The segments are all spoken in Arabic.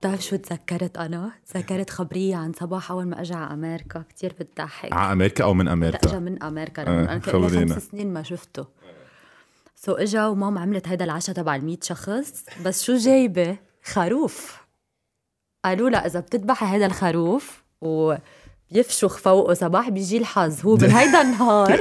بتعرف شو تذكرت؟ أنا؟ تذكرت خبرية عن صباح أول ما اجى على أمريكا. كثير بتضحك. على أمريكا أو من لا أمريكا؟ اجى من أمريكا. آه، أنا كان. خمس سنين ما شفته. سو اجى وماما عملت هيدا العشاء تبع ال 100 شخص. بس شو جايبة؟ خروف. قالوا لها إذا بتذبحي هيدا الخروف وبيفشخ فوقه صباح بيجي الحظ. هو بهيدا النهار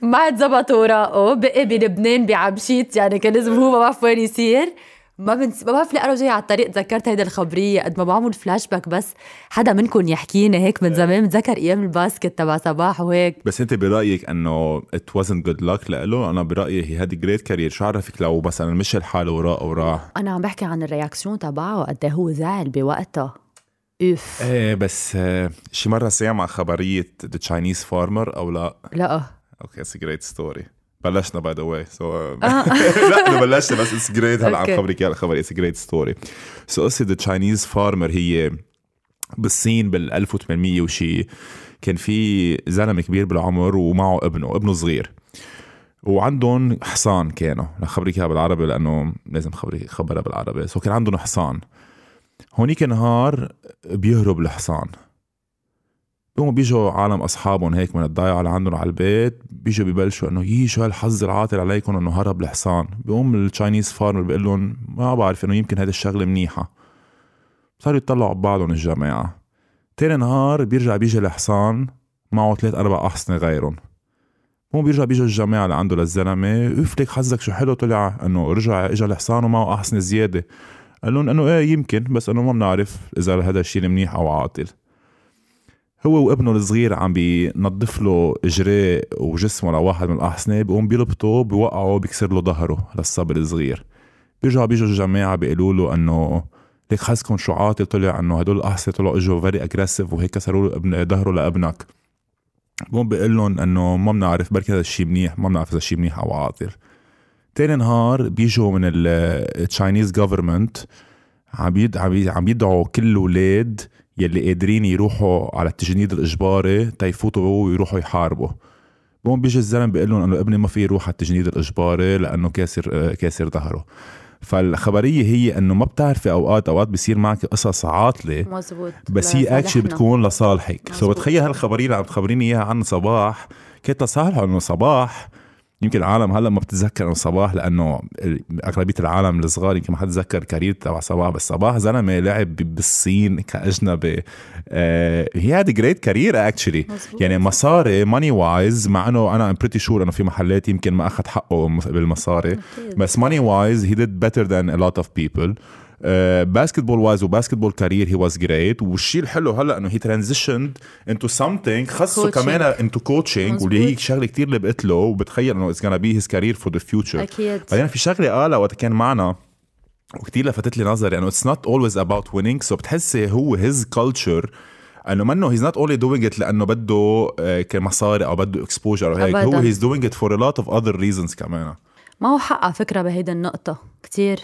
ما عاد زبطوا اوراقه بقي بلبنان بعبشيت يعني كان لازم هو ما بعرف وين يصير. ما بنس... ما بعرف ليه أنا جاي على الطريق تذكرت هيدا الخبرية قد ما بعمل فلاش باك بس حدا منكم يحكيني هيك من زمان بتذكر أيام ال basket تبع صباح وهيك. بس أنت برأيك إنه it wasn't good luck لإله؟ أنا برأيي هي هذه great career شو عرفك لو مثلا مشي الحال وراء وراح؟ أنا عم بحكي عن ال réaction تبعه قد إيه هو زعل بوقتها أوف. إيه بس آه، شي مرة سامع خبرية the Chinese farmer أو لا؟ لا. okay it's great story بلشنا by the way so لا بلشنا بس it's great هلا عم. خبرك اياها الخبر it's great story so قصة the Chinese farmer هي بالصين بال 1800 وشي. كان في زلمة كبير بالعمر ومعه ابنه ابنه صغير. وعندهم حصان كانوا. رح خبرك إياها بالعربي لأنه لازم خبرك خبرها بالعربي. so كان عندهم حصان. هونيك نهار بيهرب الحصان. بيقوموا بيجوا عالم أصحابهم هيك من الضيعه اللي عندهم على البيت بيجوا ببلشوا إنه يي شو هالحظ العاطل عليكم إنه هرب الحصان بيقوم التشاينيز فارمر بيقول لهم ما بعرف إنه يمكن هذه الشغلة منيحة. صاروا يطلعوا ببعضهم الجماعة. تاني نهار بيرجع بيجي الحصان معه ثلاث أربع أحصنة غيرهم. هو بيرجع بيجوا الجماعة اللي عنده للزلمة أوف ليك حظك شو حلو طلع إنه رجع اجى الحصان ومعه أحصنة زيادة. قال لهم إنه إيه يمكن بس إنه ما بنعرف إذا هذا الشيء منيح أو عاطل. هو وابنه الصغير عم بينظف له اجريه وجسمه لواحد من الأحصنة بيقوم بيلبطه بيوقعه بيكسر له ظهره للصبي الصغير. بيرجعوا بيجوا الجماعة بيقولوا له إنه ليك حظكم شو عاطل؟ طلع إنه هدول الأحصنة طلعوا إجوا very aggressive وهيك كسروا له ابن ظهره لابنك. بقوم بيقول لهم إنه ما بنعرف بركي هذا الشيء منيح ما بنعرف إذا الشيء منيح أو عاطل. تاني نهار بيجوا من ال Chinese government عم عم يدعوا كل الاولاد يلي قادرين يروحوا على التجنيد الإجباري تيفوتوا ويروحوا يحاربوا. بقوم بيجي الزلم بيقول لهم إنه ابني ما في يروح على التجنيد الإجباري لأنه كاسر آه، كاسر ظهره. فالخبرية هي إنه ما بتعرفي أوقات أوقات بصير معك قصص عاطلة. مزبوط. بس هي actually بتكون لصالحك. so. بتخيل هالخبرية اللي عم تخبريني إياها عن صباح. كانت لصالحه إنه صباح يمكن العالم هلا ما بتتذكر إنه صباح لأنه أغلبية العالم الصغار يمكن ما حد تذكر career تبع صباح بس صباح زلمة لعب بالصين كأجنبي he had great career actually. يعني مصاري money wise مع إنه أنا I'm pretty sure إنه في محلات يمكن ما أخذ حقه بالمصاري. بس money wise he did better than a lot of people basketball wise و basketball career he was great والشيء الحلو هلأ إنه he transitioned into something خصه coaching. كمان into coaching واللي هي. شغلة كتير لبقت له وبتخيل إنه it's gonna be his career for the future أكيد. بعدين في شغلة قالها وقت كان معنا وكتير لفتت لي نظري إنه it's not always about winning so بتحسي هو his culture إنه منه he's not only doing it لأنه بده آه، كمصاري أو بده exposure أو هيك. هو. he's doing it for a lot of other reasons كمان. ما هو حق على فكرة بهيدا النقطة. كتير.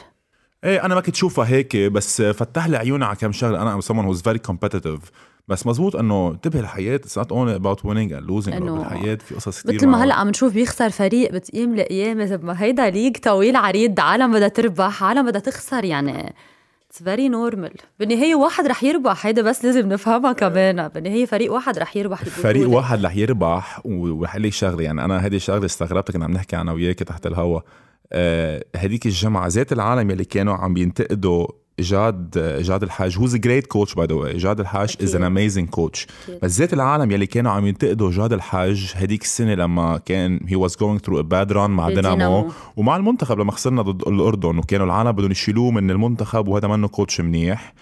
إيه أنا ما كنت شوفها هيك بس فتح لي عيوني على كم شغلة. أنا I'm someone who's very competitive. بس مزبوط إنه انتبه الحياة it's not only about winning and losing إنه بالحياة في قصص كثير مثل ما هلأ عم نشوف بيخسر فريق بتقيم لقيامه طب ما هيدا league طويل عريض عالم بدها تربح عالم بدها تخسر يعني it's very normal بالنهاية واحد رح يربح هيدا بس لازم نفهمها كمان. بالنهاية فريق واحد رح يربح البطولة. فريق واحد رح يربح ورح لي شغلة. يعني أنا هذه الشغله استغربت كنا عم نحكي عنها وياك تحت الهوا. هديك الجمعه ذات العالم يلي كانوا عم بينتقدوا جاد جاد الحاج who's great coach by the way جاد الحاج is an. amazing coach. بس ذات العالم يلي كانوا عم ينتقدوا جاد الحاج هديك السنة لما كان he was going through a bad run مع. دينامو ومع المنتخب لما خسرنا ضد الأردن وكانوا العالم بدهم يشيلوه من المنتخب وهذا منه coach منيح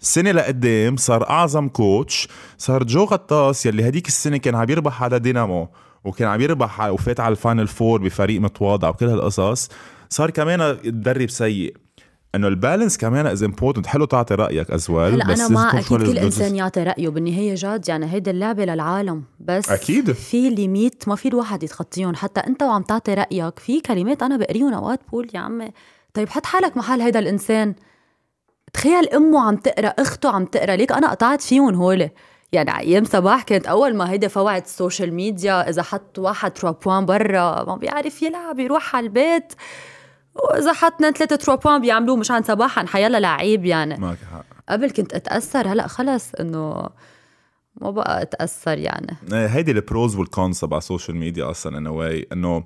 سنة لقدام صار أعظم coach صار جو غطاس يلي هديك السنة كان عم يربح على دينامو وكان عم يربح وفات على ال final four بفريق متواضع وكل هالقصص صار كمان تدرب سيء. إنه ال balance كمان is important حلو تعطي رأيك as well هلأ أنا تكون أكيد كل إنسان يعطي رأيه بالنهاية جاد يعني هيدا اللعبة للعالم بس أكيد. في limit ما في الواحد يتخطيهم. حتى أنت وعم تعطي رأيك في كلمات أنا بقريهم اوقات بقول يا عمي طيب حط حالك محل هيدا الإنسان. تخيل أمه عم تقرأ أخته عم تقرأ ليك أنا قطعت فيهم هول. يعني أيام صباح كانت أول ما هيدا فوعت ال social media إذا حط واحد trois points برا ما بيعرف يلعب يروح على البيت. وإذا حط اثنين ثلاثة trois points بيعملوه مش عن صباحا حيلا لعيب يعني. معك حق. قبل كنت أتأثر هلأ خلص إنه ما بقى أتأثر يعني. إيه، هيدي البروز والكونز تبع السوشيال ميديا أصلا ان واي إنه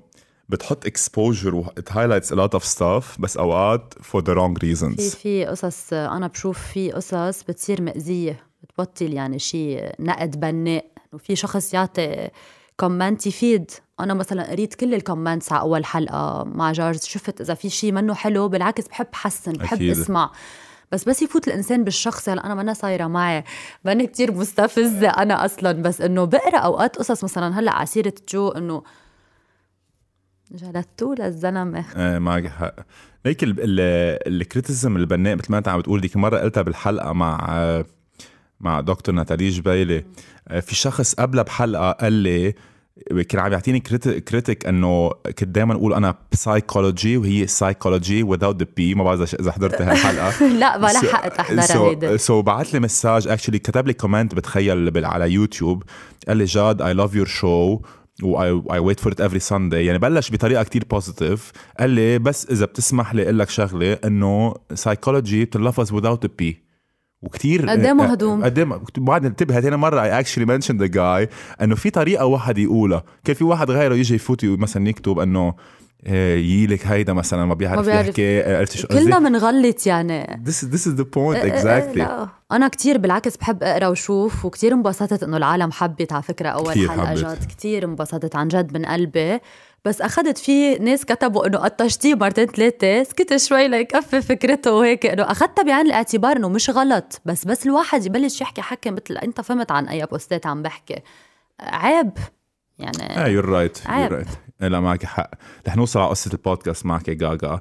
بتحط exposure و it highlights a lot of stuff بس أوقات for the wrong في reasons. في قصص أنا بشوف في قصص بتصير مأزية بتبطل يعني شيء نقد بناء وفي شخص يعطي comment يفيد. أنا مثلا قريت كل ال comments على أول حلقة مع جارز شفت إذا في شيء منه حلو بالعكس بحب حسن بحب أكيد. اسمع. بس بس يفوت الإنسان بالشخص هلا أنا منا صايرة معي. ماني كتير مستفزة أنا أصلا. بس إنه بقرأ أوقات قصص مثلا هلأ على سيرة جو إنه جلدتوه للزلمه إيه معك حق. هيك ال criticism البناء مثل ما أنت عم بتقول ديك مرة قلتها بالحلقة مع مع دكتور ناتالي جبيلي آه، في شخص قبلها بحلقة قال لي كان عم يعطيني critique إنه كنت دائما أقول أنا Psychology وهي psychology without the P. ما بعرف إذا حضرت هالحلقة. لا ما لحقت احضرها so بعت لي message actually كتب لي comment بتخيل على يوتيوب قال لي جاد I love your show و I wait for it every Sunday. يعني بلش بطريقة كتير positive قال لي بس إذا بتسمح لي أقول لك شغلة إنه سايكولوجي بتلفظ without the P. وكتير قد إيه مهضوم. قد إيه بعد انتبه تاني مرة I actually mentioned the guy إنه في طريقة واحد يقولها كان في واحد غيره يجي يفوت مثلا يكتب إنه آه، ييلك هيدا مثلا ما بيعرف, ما بيعرف. يحكي آه،؟ كلنا بنغلط يعني This is this is the point exactly لا أنا كتير بالعكس بحب أقرأ وشوف وكتير انبسطت إنه العالم حبت على فكرة أول حلقة. جد كتير انبسطت عن جد من قلبي بس أخذت في ناس كتبوا إنه قطشتيه مرتين ثلاثة سكت شوي ليكفي فكرته وهيك إنه أخذتها بعين الاعتبار إنه مش غلط بس بس الواحد يبلش يحكي حكي مثل أنت فهمت عن أي posts عم بحكي. عيب يعني إيه you're right you're. right لا معك حق. رح نوصل على قصة البودكاست معك جاجا.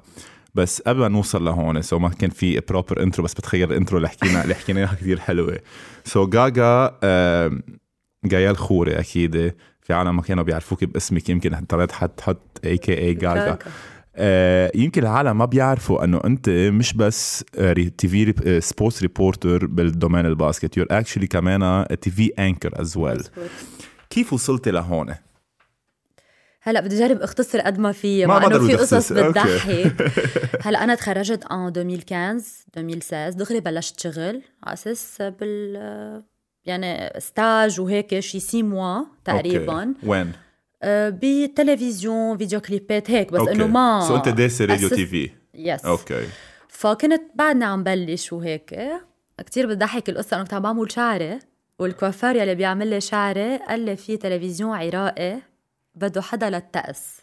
بس قبل ما نوصل لهون so ما كان في proper intro بس بتخيل ال intro اللي حكينا اللي حكيناها كثير حلوة. so جاجا آم، جايال خوري أكيد. في عالم ما كانوا بيعرفوك باسمك يمكن اضطريت حد تحط a.k.a جاجا آه، يمكن العالم ما بيعرفوا إنه أنت مش بس TV sports reporter بال domaine ال basket you're actually كمان TV anchor as well كيف وصلتي لهون؟ هلا بدي اجرب اختصر قد ما في ما مع انه في قصص. بتضحك هلا أنا تخرجت in 2015 2016 دغري بلشت شغل على أساس بال يعني stage وهيك شي six mois تقريبا. وين؟ بتلفزيون video clips هيك بس انه ما so انت دارسه radio TV yes okay فكنت بعدني عم بلش وهيك كتير بتضحك القصة أنا كنت عم بعمل شعري والكوافير يلي بيعمل لي شعري قال لي في تلفزيون عراقي بده حدا للطقس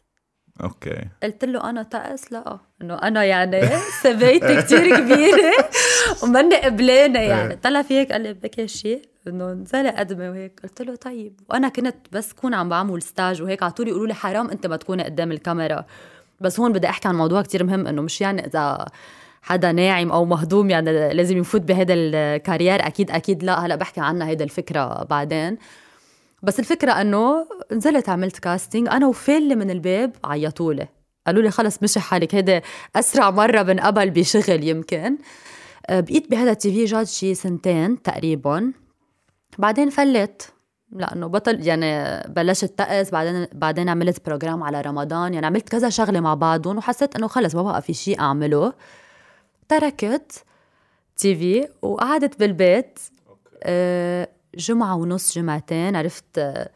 okay قلت له أنا طقس لا انه أنا يعني سبيتي كتير كبيره وماني قبلانه يعني طلع في هيك قال لي بكي شيء انه نزلي قدمي وهيك قلت له طيب. وأنا كنت بس كون عم بعمل stage وهيك على طول يقولوا لي حرام أنت ما تكوني قدام الكاميرا. بس هون بدي أحكي عن موضوع كتير مهم إنه مش يعني إذا حدا ناعم أو مهضوم يعني لازم يفوت بهذا ال career أكيد أكيد لا. هلأ بحكي عنها هيدا الفكرة بعدين. بس الفكرة إنه نزلت عملت casting أنا وفالة من الباب عيطوا لي. قالوا لي خلص مشي حالك. هيدا أسرع مرة بنقبل بشغل يمكن. آه، بقيت بهذا ال TV جد شي سنتين تقريبا. بعدين فلت. لأنه بطل يعني بلشت تقص بعدين بعدين عملت program على رمضان. يعني عملت كذا شغلة مع بعضهم وحسيت إنه خلص ما بقى في شيء أعمله. تركت TV وقعدت بالبيت آه، جمعة ونص جمعتين. عرفت آه،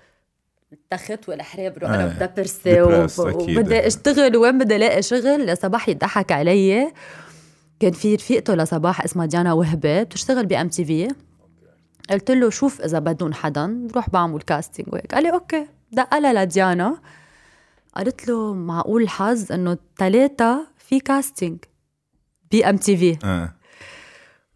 التخت والحرام وأنا آه، مدبرسة depressed و- أكيد. وبدي أشتغل وين بدي ألاقي شغل؟ صباح يضحك علي. كان في رفيقته لصباح اسمها ديانا وهبة بتشتغل ب MTV. قلت له شوف إذا بدهم حدا بروح بعمل casting وهيك. قال لي okay. دقلها لديانا. قالت له معقول الحظ إنه ثلاثة في casting ب MTV. آه.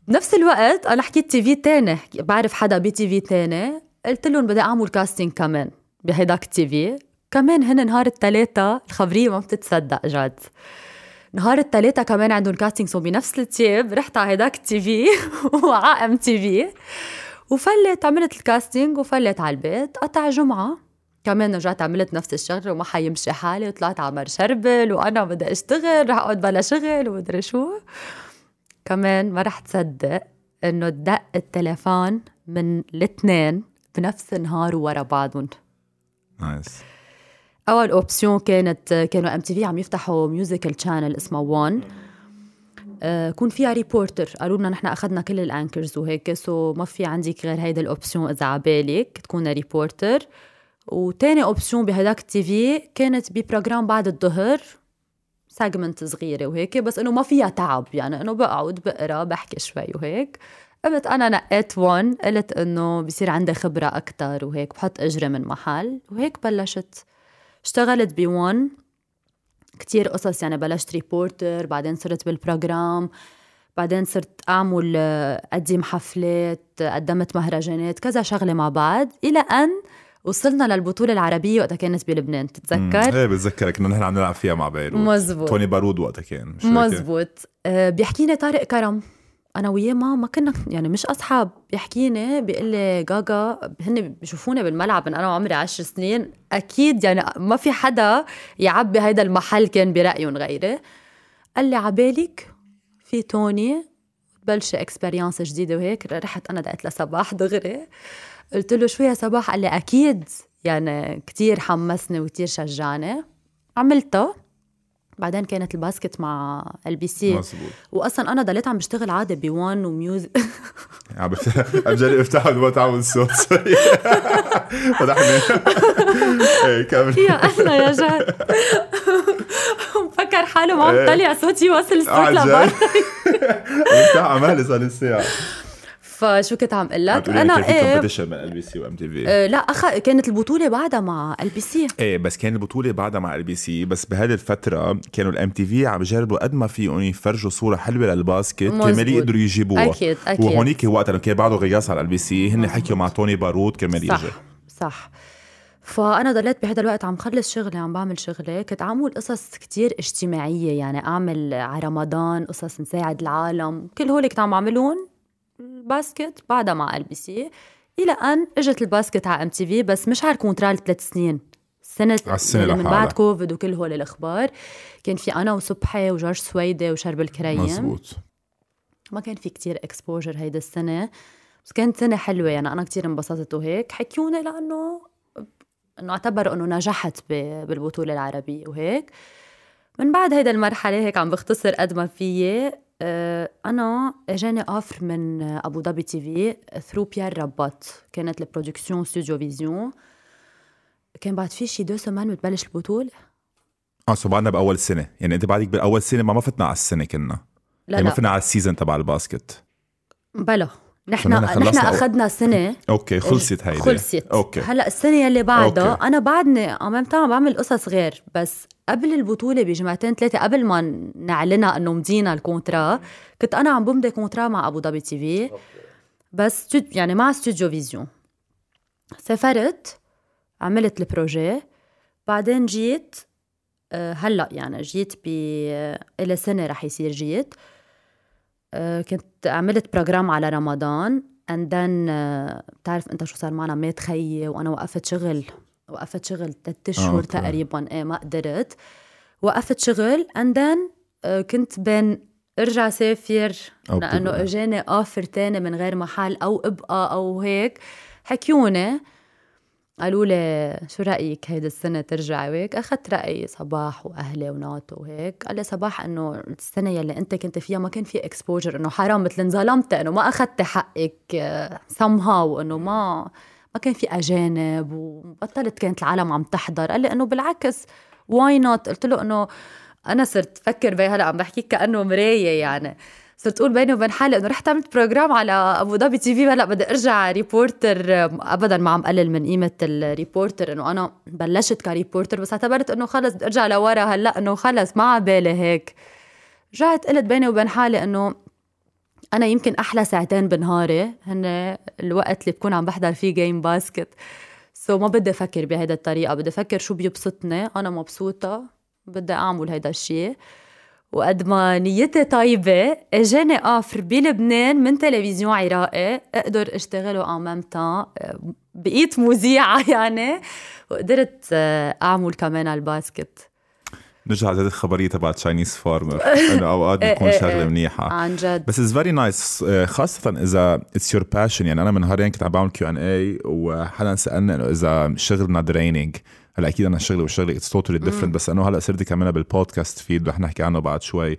بنفس الوقت أنا حكيت TV تاني بعرف حدا ب TV تاني. قلت لهم بدي أعمل casting كمان بهيداك ال TV. كمان هن نهار الثلاثة الخبرية ما بتتصدق جد. نهار الثلاثة كمان عندهم casting so بنفس التياب رحت على هيداك ال TV وعلى MTV. وفلت عملت ال casting وفلت على البيت. قطع جمعة. كمان رجعت عملت نفس الشغله وما حيمشي حالي وطلعت على مار شربل وأنا بدي أشتغل رح أقعد بلا شغل ومدري شو. كمان ما رح تصدق إنه دق التليفون من الاثنين بنفس النهار ورا بعضهم. nice. أول option كانت كانوا MTV عم يفتحوا musical channel اسمه One كون فيها reporter قالوا لنا نحن أخذنا كل ال anchors وهيك so ما في عندك غير هيدا ال option إذا عبالك تكون reporter وتاني option بهداك ال TV كانت ب program بعد الظهر segment صغيرة وهيك بس إنه ما فيها تعب يعني إنه بقعد بقرأ بحكي شوي وهيك. قمت أنا نقيت One قلت إنه بصير عندي خبرة أكثر وهيك بحط اجري من محل. وهيك بلشت اشتغلت ب One كتير قصص يعني بلشت reporter بعدين صرت بال program بعدين صرت أعمل أقدم حفلات قدمت مهرجانات كذا شغلة مع بعض إلى أن وصلنا للبطولة العربية وقتها كانت بلبنان تتذكر؟ إيه بتذكرك إنه نحن عم نلعب فيها مع بيروت. مزبوط. توني بارود وقتها كان مزبوط. أه بيحكيني طارق كرم. أنا وياه ما ما كنا يعني مش أصحاب. بيحكيني بيقول لي جاجا هن بيشوفوني بالملعب من أنا وعمري عشر سنين. أكيد يعني ما في حدا يعبي هيدا المحل كان برأيهم غيري. قال لي عبالك في توني بلش experience جديدة وهيك رحت أنا دقت لصباح دغري. قلت له شو يا صباح؟ قال لي أكيد. يعني كتير حمسني وكتير شجعني. عملتها بعدين كانت ال basket مع LBC مزبوط واصلا أنا ضليت عم بشتغل عادي ب One و music عم جرب افتحها دلوقتي عمل صوت sorry فتحنا إيه كمل. يا أهلا يا جد مفكر حاله ما عم إيه. طلع صوتي يوصل الصوت لبرا عمالي صار لي ساعة فشو كنت عم أقول لك أنا إيه competition من LBC و MTV؟ آه، لا أخ... كانت البطولة بعدها مع LBC. إيه بس كان البطولة بعدها مع LBC. بس بهذه الفترة كانوا ال MTV عم يجربوا قد ما فيهم يفرجوا صورة حلوة لل basket كرمال. يقدروا يجيبوها. أكيد أكيد. وهونيك وقتها لما كان بعده غياس على LBC هن حكيوا مع توني بارود كرمال صح يجي صح. فأنا ضليت بهذا الوقت عم خلص شغلي عم بعمل شغلي. كنت عامل قصص كتير اجتماعية يعني أعمل على رمضان قصص نساعد العالم. كل هول كنت عم بعملهم ال basket بعدها مع LBC إلى أن إجت ال basket على MTV بس مش على ال contrat ال ثلاث سنين. السنة اللي من. بعد كوفيد وكل هول الأخبار. كان في أنا وصبحي وجورج سويدة وشربل كريم. مزبوط. ما كان في كتير exposure هيدا السنة. بس كانت سنة حلوة. يعني أنا كتير انبسطت وهيك. حكيوني لأنه إنه اعتبروا إنه نجحت بالبطولة العربية وهيك. من بعد هيدا المرحلة هيك عم بختصر قد ما فيي. آه، أنا إجاني offer من أبو ظبي TV through بيير رباط كانت ال production Studio Vision كان بعد في شي deux semaines بتبلش البطولة. آه so بعدنا بأول سنة. يعني أنت بعدك بأول سنة ما ما فتنا على السنة كنا. لا يعني ما فتنا على ال season تبع ال basket. بلا. نحن نحن أخذنا سنة. okay خلصت هيدي. خلصت. okay. هلأ السنة يلي بعدها. أنا بعدني عم بعمل قصص غير بس قبل البطولة بجمعتين ثلاثة قبل ما نعلنها إنه مضينا ال contrat كنت أنا عم بمضي contrat مع أبو ظبي TV. بس يعني مع Studio Vision. سافرت عملت ال projet. بعدين جيت آه، هلأ يعني جيت ب إلى سنة رح يصير جيت. آه، كنت عملت program على رمضان. and then بتعرف أنت شو صار معنا مات خيي وأنا وقفت شغل. وقفت شغل ثلاث اشهر okay. تقريبا. إيه ما قدرت. وقفت شغل and then كنت بين ارجع سافر لأنه. إجاني offer تاني من غير محل أو ابقى أو هيك. حكيوني قالوا لي شو رأيك هيدي السنة ترجعي وهيك أخذت رأي صباح وأهلي وناتو وهيك. قال لي صباح إنه السنة يلي أنت كنت فيها ما كان في exposure إنه حرام مثل انظلمت إنه ما أخذت حقك سم هاو إنه ما ما كان في أجانب وبطلت كانت العالم عم تحضر. قال لي إنه بالعكس why not قلت له إنه أنا صرت فكر بي هلأ عم بحكيك كأنه مراية يعني. صرت أقول بيني وبين حالي إنه رحت عملت program على أبو ظبي TV هلأ بدي أرجع reporter ابدا ما عم قلل من قيمة ال reporter إنه أنا بلشت ك reporter بس اعتبرت إنه خلص بدي أرجع لورا هلأ إنه خلص ما عبالي هيك. رجعت قلت بيني وبين حالي إنه أنا يمكن أحلى ساعتين بنهاري هن الوقت اللي بكون عم بحضر فيه game basket so so ما بدي أفكر بهيدا الطريقة بدي أفكر شو بيبسطني. أنا مبسوطة بدي أعمل هيدا الشيء وقد ما نيتي طيبة إجاني offer بلبنان من تلفزيون عراقي أقدر أشتغله in meantime بقيت مذيعة يعني وقدرت أعمل كمان ال basket. نرجع لهذه الخبرية تبع Chinese farmer انه أوقات إيه بتكون إيه شغله إيه. منيحة. عن جد. بس it's very nice خاصة إذا it's your passion يعني أنا من نهارين كنت عم بعمل Q and A وحدا سألني إنه إذا شغلنا draining هلا أكيد أنا شغلي وشغلي it's totally different بس انه هلا صرت كمان بالبودكاست field رح نحكي عنه بعد شوي.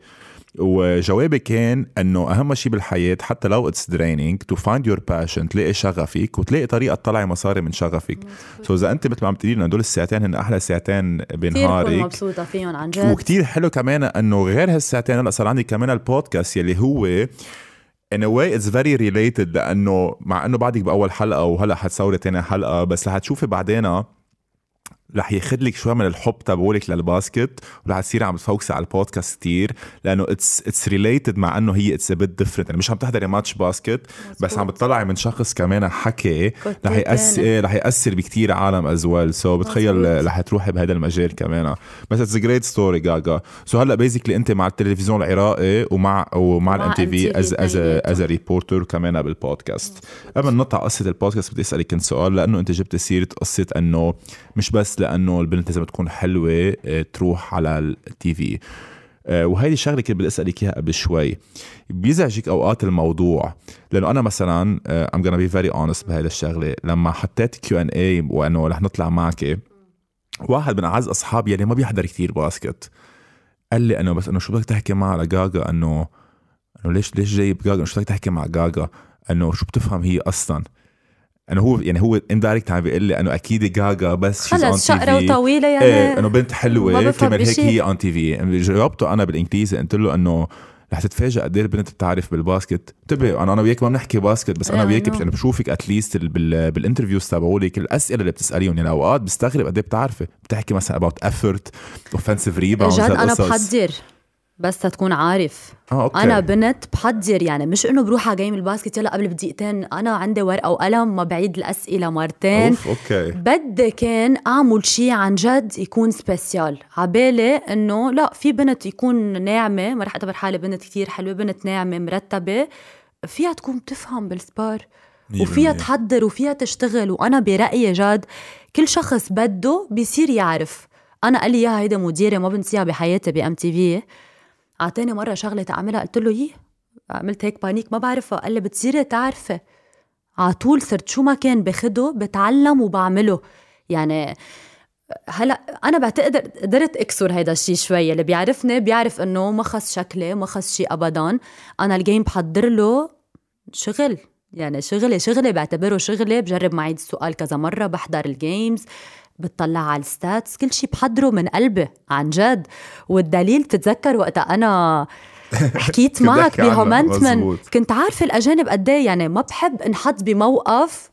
وجوابي كان إنه أهم شيء بالحياة حتى لو it's draining to find your passion تلاقي شغفك وتلاقي طريقة تطلعي مصاري من شغفك. so so إذا أنت مثل ما عم تقولي إنه هدول الساعتين هن أحلى ساعتين بنهارك. كثير مبسوطة فيهم عن جد. وكتير حلو كمان إنه غير هالساعتين هلأ صار عندي كمان البودكاست يلي هو in a way it's very related لأنه مع إنه بعدك بأول حلقة وهلأ حتصوري تاني حلقة بس رح تشوفي بعدين رح ياخذ لك شوي من الحب تبعولك لل basket ورح تصيري عم تفوكسي على البودكاست كتير لأنه it's it's related مع إنه هي it's a bit different يعني مش عم تحضري match basket بس عم بتطلعي من شخص كمان حكي رح ياثر رح يأثر بكتير عالم as well so بتخيل رح تروحي بهذا المجال كمان. بس it's great story جاجا so هلا basically أنت مع التلفزيون العراقي ومع ومع ال MTV as as as reporter كمان بالبودكاست قبل نطلع قصة البودكاست بدي أسألك كم سؤال لأنه أنت جبت سيرة قصة إنه مش بس لأنه البنت لازم تكون حلوة آه، تروح على ال TV. آه، وهيدي الشغلة كنت بدي أسألك إياها قبل شوي. بيزعجك أوقات الموضوع لأنه أنا مثلا I'm gonna be very honest بهيدي الشغلة. لما حطيت Q and A وإنه رح نطلع معك واحد من أعز أصحابي يلي ما بيحضر كتير basket قال لي إنه بس إنه شو بدك تحكي معها لجاجا إنه إنه ليش ليش جايب جاجا شو بدك تحكي مع جاجا إنه شو بتفهم هي أصلا؟ أنه هو يعني هو indirect عم بيقول لي أنه أكيد جاجا بس خلص شقرة وطويلة يعني. إيه أنه بنت حلوة كرمال هيك هي on TV جاوبته أنا بالإنجليزي قلت له أنه رح تتفاجئ قد إيه البنت بتعرف بال basket. انتبه أنا أنا وياك ما بنحكي basket بس أنا وياك أنا بشوفك at least بال interviews تبعولك الأسئلة اللي بتسأليهم. يعني أوقات بستغرب قد إيه بتعرفي. بتحكي مثلا about effort offensive rebound جد أنا بحضر بس تكون عارف. آه، okay. أنا بنت بحضر يعني مش إنه بروح على game ال basket يلا قبل بدقيقتين أنا عندي ورقة وقلم ما بعيد الأسئلة مرتين. أوف okay. بدي كان أعمل شيء عن جد يكون spécial عبالي إنه لا في بنت يكون ناعمة ما رح أعتبر حالي بنت كتير حلوة بنت ناعمة مرتبة. فيها تكون بتفهم بال sport وفيها تحضر وفيها تشتغل. وأنا برأيي جد كل شخص بده بيصير يعرف. أنا قال لي إياها هيدا مديري ما بنسيها بحياتي ب MTV اعطاني مرة شغلة تعملها قلت له يي عملت هيك panic ما بعرفها قال لي بتصيري تعرفي على طول صرت شو ما كان باخده بتعلم وبعمله. يعني هلأ أنا بعتقد قدرت أكسر هيدا الشيء شوي اللي بيعرفني بيعرف إنه ما خص شكلي ما خص شيء ابدا. أنا ال game بحضر له شغل يعني شغلي شغلي بعتبره شغلي بجرب معيد السؤال كذا مرة بحضر ال games بتطلع على ال stats كل شيء بحضره من قلبي عن جد. والدليل تتذكر وقتها أنا حكيت معك بهومنتمن كنت عارفة الأجانب قد إيه يعني ما بحب انحط بموقف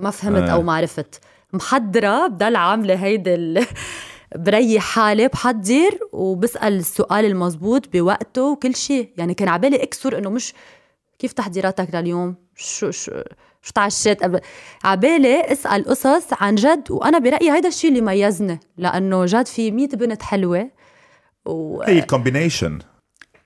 ما فهمت أو ما عرفت. محضرة بضل عاملة هيدي ال... بريح حالي بحضر وبسأل السؤال المزبوط بوقته وكل شيء يعني كان عبالي أكسر إنه مش كيف تحضيراتك لليوم؟ شو شو شو تعشيت قبل عبالي اسأل قصص عن جد وأنا برأيي هيدا الشيء اللي ميزني لأنه جد في 100 بنت حلوة و... هي ال combination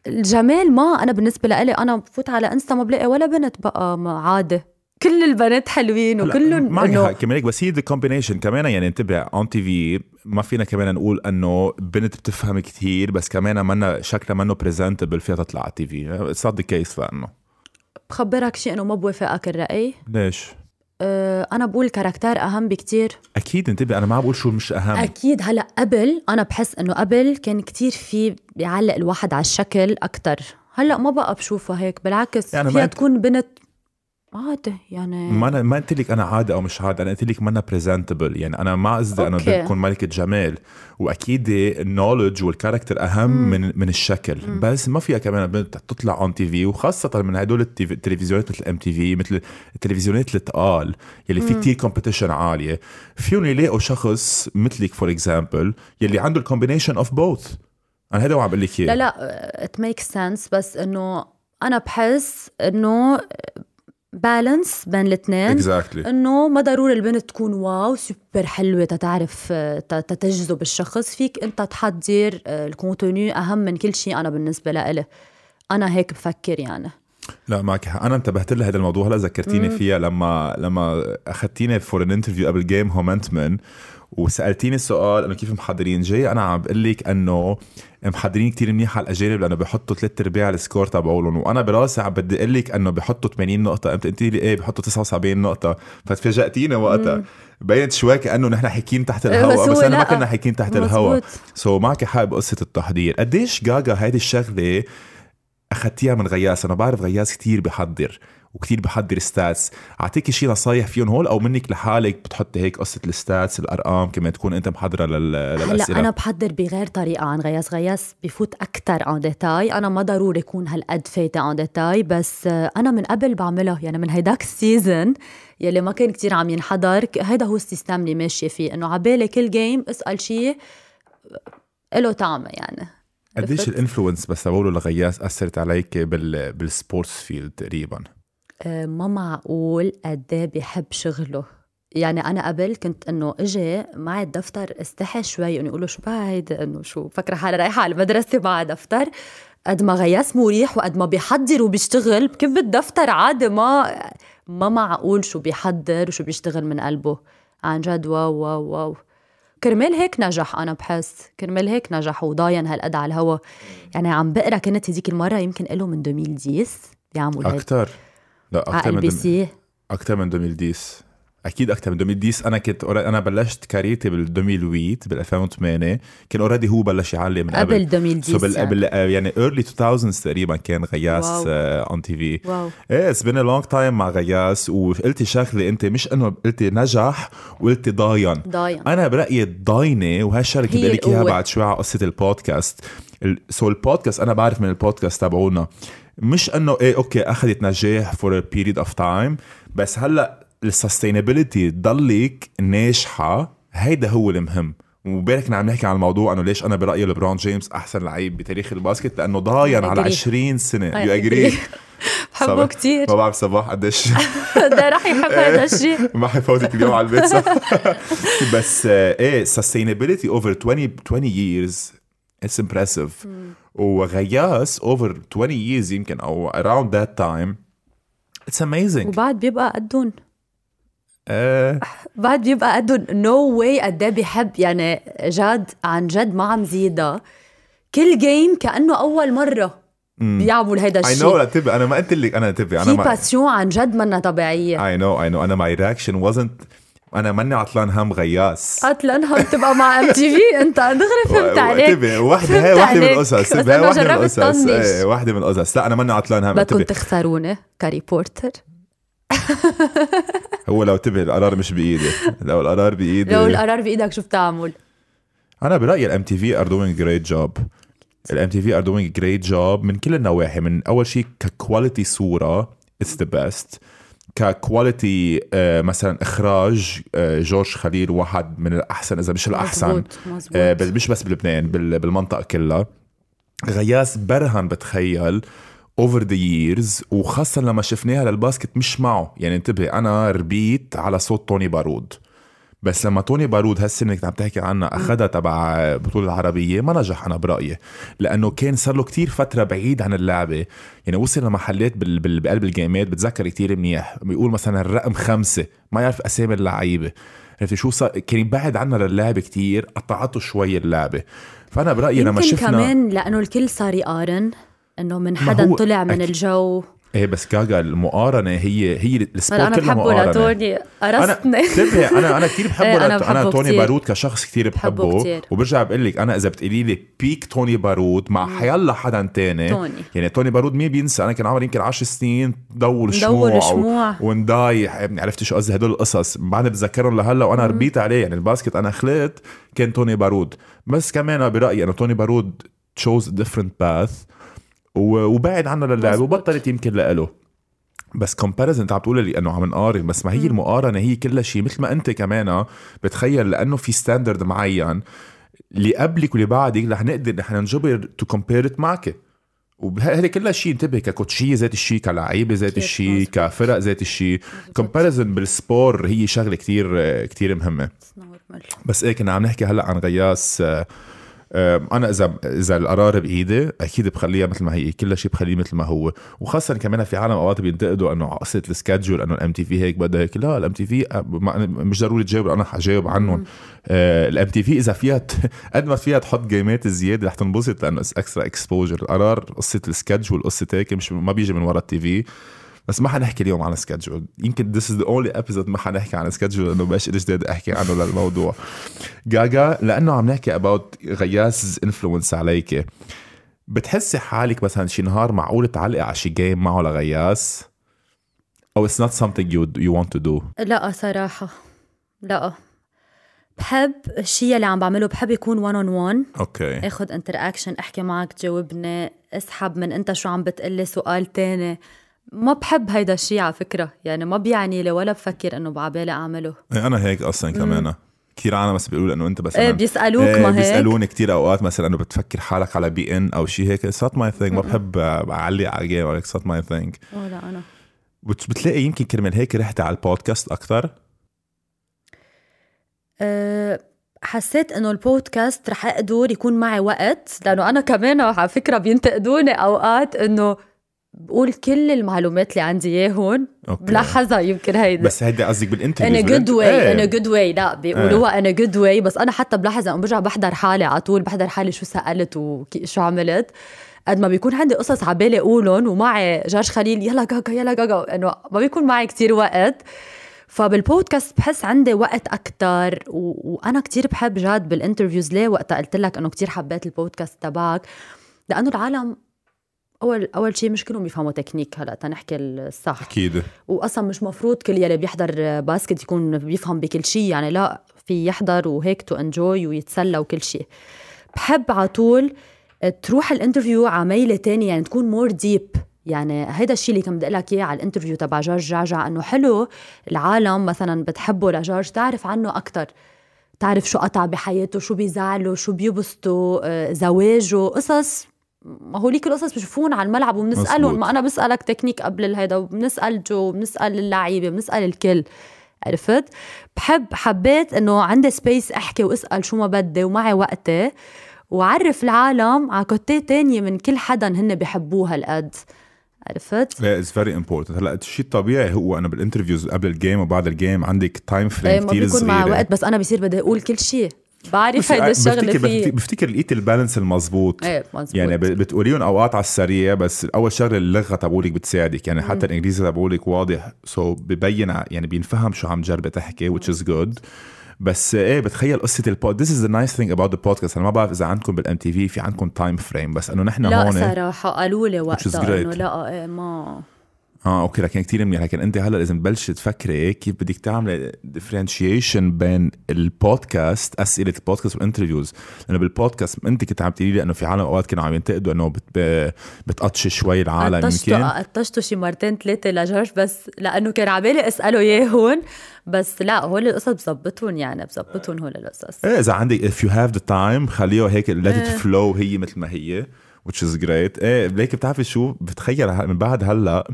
الجمال ما أنا بالنسبة لإلي أنا بفوت على إنستا ما بلاقي ولا بنت بقى عاده كل البنات حلوين وكلهم معك كمان بس هي combination كمان يعني انتبه on TV ما فينا كمان نقول إنه بنت بتفهم كثير بس كمان منا شكلها منه presentable فيها تطلع على ال TV it's the case لأنه. بخبرك شيء إنه ما بوافقك الرأي؟ ليش؟ أه أنا بقول character أهم بكتير. أكيد انتبه أنا ما بقول شو مش أهم. أكيد. هلأ قبل أنا بحس إنه قبل كان كتير في بيعلق الواحد على الشكل أكتر. هلأ ما بقى بشوفها هيك بالعكس يعني فيها تكون بنت عادي يعني ما أنا ما قلت لك أنا عادي أو مش عادي أنا قلت لك ما presentable يعني أنا ما قصدي إنه بدك تكون ملكة جمال. وأكيد ال knowledge وال character أهم مم. من من الشكل. مم. بس ما فيها كمان بنت تطلع on TV وخاصة من هدول التلفزيونات مثل ام تي في مثل التلفزيونات الثقال يلي في كتير competition عالية. فيهم يلاقوا شخص مثلك for example يلي عنده ال combination of both أنا هذا وعم بقول لك لا لا it make sense بس إنه أنا بحس إنه balance بين الاثنين. Exactly. إنه ما ضروري البنت تكون wow super حلوة تتعرف تتجذب الشخص. فيك أنت تحضر آه، ال content هوني أهم من كل شيء أنا بالنسبة لإلي. أنا هيك بفكر يعني. لا معك أنا انتبهت لهذا الموضوع. هلا ذكرتيني فيها لما لما أخذتيني for an interview قبل game هومنتمن وسألتيني سؤال أنه كيف محضرين؟ جاي أنا عم بقول لك أنه محضرين كتير منيح على الأجانب لأنه بحطوا ثلاث ارباع ال score تبعولهم. وأنا براسي عم بدي أقول لك أنه بحطوا 80 نقطة. أنت قلتي لي إيه؟ بحطوا 79 نقطة. فتفاجاتيني وقتها. بينت شوي كأنه نحن حاكيين تحت إيه، الهواء بس بس, أنا ما. كنا حاكيين تحت الهواء. so معك حق بقصة التحضير. قديش غاغا هيدي الشغلة اخذتيها من غياس أنا بعرف غياس كتير بحضر. وكتير بحضر stats اعطيكي شي نصايح فيهم هول أو منك لحالك بتحطي هيك قصة ال stats الأرقام كمان تكون أنت محضرة لل... هلأ للاسئله أنا بحضر بغير طريقة عن غياس. غياس بفوت أكثر en détail. أنا ما ضروري اكون هالقد فايتة en détail بس أنا من قبل بعملها يعني من هيداك ال season يلي ما كان كتير عم ينحضر هيدا هو ال system اللي ماشية فيه. إنه عبالي كل game اسأل شيء له طعم يعني. قديش؟ ال influence بس بقوله لغياس أثرت عليك بال... بال sports field تقريبا؟ ما معقول قد إيه بيحب شغله. يعني أنا قبل كنت إنه إجي معي الدفتر استحي شوي إنه يقولوا شو هيدا إنه شو؟ فكره حالي رايحة على المدرسة مع دفتر. قد ما غياس مريح وقد ما بيحضر وبيشتغل بكب الدفتر عادي ما ما معقول شو بيحضر وشو بيشتغل من قلبه. عن جد wow wow wow. كرمال هيك نجح أنا بحس. كرمال هيك نجح وضاين هالقد على الهوا. يعني عم بقرأ كنت هذيك المرة يمكن له من 2010 بيعمل هيك. أكثر لا على أكثر من دم... أكثر من 2010 أكيد أكثر من 2010 أنا كنت أنا بلشت career تي بال 2008 بال 2008 كان already هو بلش يعلم من قبل قبل. 2010 so بال يعني. قبل آه، يعني early 2000 تقريبا كان غياس. on TV wow. إيه it's been long time مع غياس وقلتي شغلة أنت مش إنه قلتي نجح وقلتي ضاين ضاين أنا برأيي الضاينه وهالشغلة كنت لك إياها. بعد شوي على قصة البودكاست. ال- so ال podcast أنا بعرف من البودكاست تبعونا. مش انه إيه okay اخذت نجاح for period of time بس هلا ال sustainability تضلك ناجحة. هيدا هو المهم. وبالك كنا عم نحكي عن الموضوع إنه ليش أنا برأيي لبرون جيمس أحسن لعيب بتاريخ ال basket؟ لأنه ضاين على agree. 20 سنة. you agree. بحبه كتير. ما بعرف صباح قديش. ده رح يحب هذا الشيء. ما حيفوتك اليوم على البيت. صح؟ بس آه، إيه sustainability over 20 20 years it's impressive. وغياس over 20 years يمكن أو around that time. It's amazing. وبعد بيبقى قدهم آه. بعد بيبقى قدهم no way قد إيه بيحب. يعني جد عن جد ما عم زيدها كل game كأنه أول مرة بيعمل هيدا الشيء. لا تبي أنا ما قلت لك أنا تبي أنا في باسيون عن جد منا طبيعية. I know I know. أنا my reaction wasn't أنا ماني عطلان هم غياس قتلنها بتبقى مع ام تي في أنت دغري فهمت عليك. واحدة هي واحدة من. القصص هي أنا واحدة من القصص طنش. إيه واحدة من القصص لا أنا ماني عطلان هم. بدكم تخسروني كريبورتر. هو لو انتبه القرار مش بإيدي. لو القرار بإيدي. لو القرار بإيدك شو بتعمل؟ أنا برأيي الام تي في are doing great job الام تي في are doing great job من كل النواحي. من أول شيء ك quality صورة it's the best ك quality آه مثلا إخراج آه جورج خليل واحد من الأحسن إذا مش الأحسن. مزبوط، مزبوط. آه بل- مش بس بلبنان بال- بالمنطقة كلها. غياس برهن بتخيل over the years وخاصة لما شفناها لل basket مش معه. يعني انتبه أنا ربيت على صوت توني بارود. بس لما توني بارود هالسنه اللي كنت عم تحكي عنها أخذها تبع البطوله العربية ما نجح أنا برأيي لأنه كان صار له كتير فترة بعيد عن اللعبة. يعني وصل لمحلات بال... بال... بقلب ال game ات بتذكر كتير منيح بيقول مثلا الرقم خمسة ما يعرف أسامي اللعيبة. عرفت شو صار؟ كان يبعد عنا للعبة كتير قطعته شوي اللعبة. فأنا برأيي لما شفنا كمان لأنه الكل صار يقارن إنه من حدا هو طلع من أكيد. الجو إيه بس غاغا المقارنة هي هي ال sport هلا أنا بحبه لتوني أنا قرصتني انتبه أنا أنا كثير بحبه إيه، أنا أنا بحبه توني كتير. بارود كشخص كثير بحبه بحبه. كتير. وبرجع بقول لك أنا إذا بتقولي لي pick توني بارود مع حيلا حدا تاني توني. يعني توني بارود مين بينسى. أنا كان عمري يمكن 10 سنين دور شموع شموع. وندايح يعني عرفت شو قصدي هدول القصص. بعدني بتذكرهم لهلأ وأنا ربيت عليه. يعني ال basket أنا خلقت كان توني بارود بس كمان برأيي انه توني بارود chose different path وبعد عنه للعب. وبطلت يمكن لإله. بس comparison انت عم تقول لي إنه عم نقارن بس ما هي المقارنة هي كلها شيء. مثل ما أنت كمان بتخيل لأنه في standard معين اللي قبلك واللي بعدك رح نقدر نحن نجبر to compare معك. وهذه كلها شيء انتبه ك coachية ذات الشيء كلعيبه ذات الشيء. كفرق ذات الشيء. comparison بال sport هي شغلة كتير كتير مهمة. بس إيه كنا عم نحكي هلأ عن غياس آه، أنا اذا إذا القرار بإيدي أكيد بخليها مثل ما هي كل شيء بخليه مثل ما هو. وخاصه كمان في عالم أوقات بينتقدوا إنه قصه ال schedule إنه ال MTV هيك بدها هيك. لا ال MTV مش ضروري تجاوب أنا حجاوب عنهم. ال MTV إذا فيها قد ما فيها تحط جيمات زيادة رح تنبسط لأنه extra exposure القرار قصة ال schedule قصة هيك مش ما بيجي من ورا ال TV بس ما حنحكي اليوم عن schedule يمكن this is the only episode ما حنحكي عن schedule لأنه باش جديد أحكي عنه للموضوع. جاجا لأنه عم نحكي about غياس influence عليك. بتحسي حالك مثلا شي نهار معقول تعلقي على شي game معه لغياس أو it's not something you you want to do لا صراحة. لا. بحب الشيء اللي عم بعمله بحب يكون 1 on 1 أوكي. اخد interaction أحكي معك تجاوبني اسحب من أنت شو عم بتقلي سؤال تاني. ما بحب هيدا الشيء على فكرة. يعني ما بيعني لي ولا بفكر إنه بعبالي أعمله. إيه، أنا هيك أصلا كمان. كثير عالم بس بيقولوا انه أنت بس إيه بيسألوك ما هيك. بيسألوني كثير أوقات مثلا إنه بتفكر حالك على beIN أو شيء هيك. it's my thing ما بحب اعلق على game it's my thing أوه لا أنا. بتلاقي يمكن كرمال هيك رحت على البودكاست أكثر أه حسيت إنه البودكاست رح أقدر يكون معي وقت. لأنه أنا كمان على فكرة بينتقدوني أوقات إنه بقول كل المعلومات اللي عندي اياهم بلحظه يمكن هيدا. بس هيدي قصدك بال interview in a good way إيه. in a good way لا بيقولوها in a good way بس أنا حتى بلحظه انه برجع بحضر حالي على طول بحضر حالي شو سألت وشو عملت. قد ما بيكون عندي قصص على بالي أقولهم ومعي جورج خليل يلا جاجا يلا جاجا. إنه ما بيكون معي كتير وقت. فبالبودكاست بحس عندي وقت أكثر و... وأنا كتير بحب جاد بال interviews ليه وقتها قلت لك إنه كتير حبيت البودكاست تبعك؟ لأنه العالم اول أول شيء مش كلهم بيفهموا تكنيك هلا تنحكي الصح. أكيد. واصلا مش مفروض كل يلي بيحضر basket يكون بيفهم بكل شيء يعني لا في يحضر وهيك to enjoy ويتسلى وكل شيء بحب على طول تروح ال interview على ميلة تانية يعني تكون more deep يعني هيدا الشيء اللي كنت بدي لك إياه على ال interview تبع جورج جعجع إنه حلو العالم مثلا بتحبه لجورج تعرف عنه أكثر تعرف شو قطع بحياته شو بيزعله شو بيبسطه آه، زواجه قصص ما هوليك القصص بشوفون على الملعب وبنسألهم. ما أنا بسألك تكنيك قبل الهيدا وبنسأل جو وبنسال اللعيبة بنسأل الكل. عرفت؟ بحب حبيت إنه عندي space أحكي وأسأل شو ما بدي ومعي وقتي. وعرف العالم على côté تانية من كل حدا هن بيحبوها هالقد عرفت؟ لا it's very important هلأ الشيء الطبيعي هو أنا بال interviews قبل ال game وبعد ال game عندك time إيه frame ما كثير بيكون صغيرة. معي وقت بس أنا بصير بدي أقول كل شيء بعرف هيدا الشغلة بفتكر فيه. بفتكر لقيت ال balance المزبوط إيه مزبوط يعني بتقوليهم أوقات على السريع بس أول شغلة اللغة تبعولك بتساعدك. يعني حتى الإنجليزي تبعولك واضح. so so ببين يعني بينفهم شو عم تجربي تحكي which is good. بس إيه بتخيل قصة ال pod this is the nice thing about the podcast. أنا ما بعرف إذا عندكم بال MTV في عندكم time frame بس إنه نحن لا هون صراحة قالوا لي وقتها. إنه لا إيه ما آه أوكي لكن كثير منيح. لكن أنت هلأ لازم تبلشي تفكري كيف بدك تعملي differentiation بين البودكاست أسئلة البودكاست وال interviews لأنه بالبودكاست أنت كنت عم تقولي لي إنه في عالم أوقات كانوا عم ينتقدوا إنه بت ب- بتقطشي شوي العالم يمكن. قطشته قطشته شي مرتين ثلاثة لجورج بس لأنه كان عبالي أسأله إياهن بس لا هول القصص بظبطهم يعني بظبطهم هول القصص. إيه إذا عندك if you have the time خليها هيك let it إيه. flow هي مثل ما هي. Which is great. إيه ليك بتعرفي شو؟ بتخيل من بعد هلا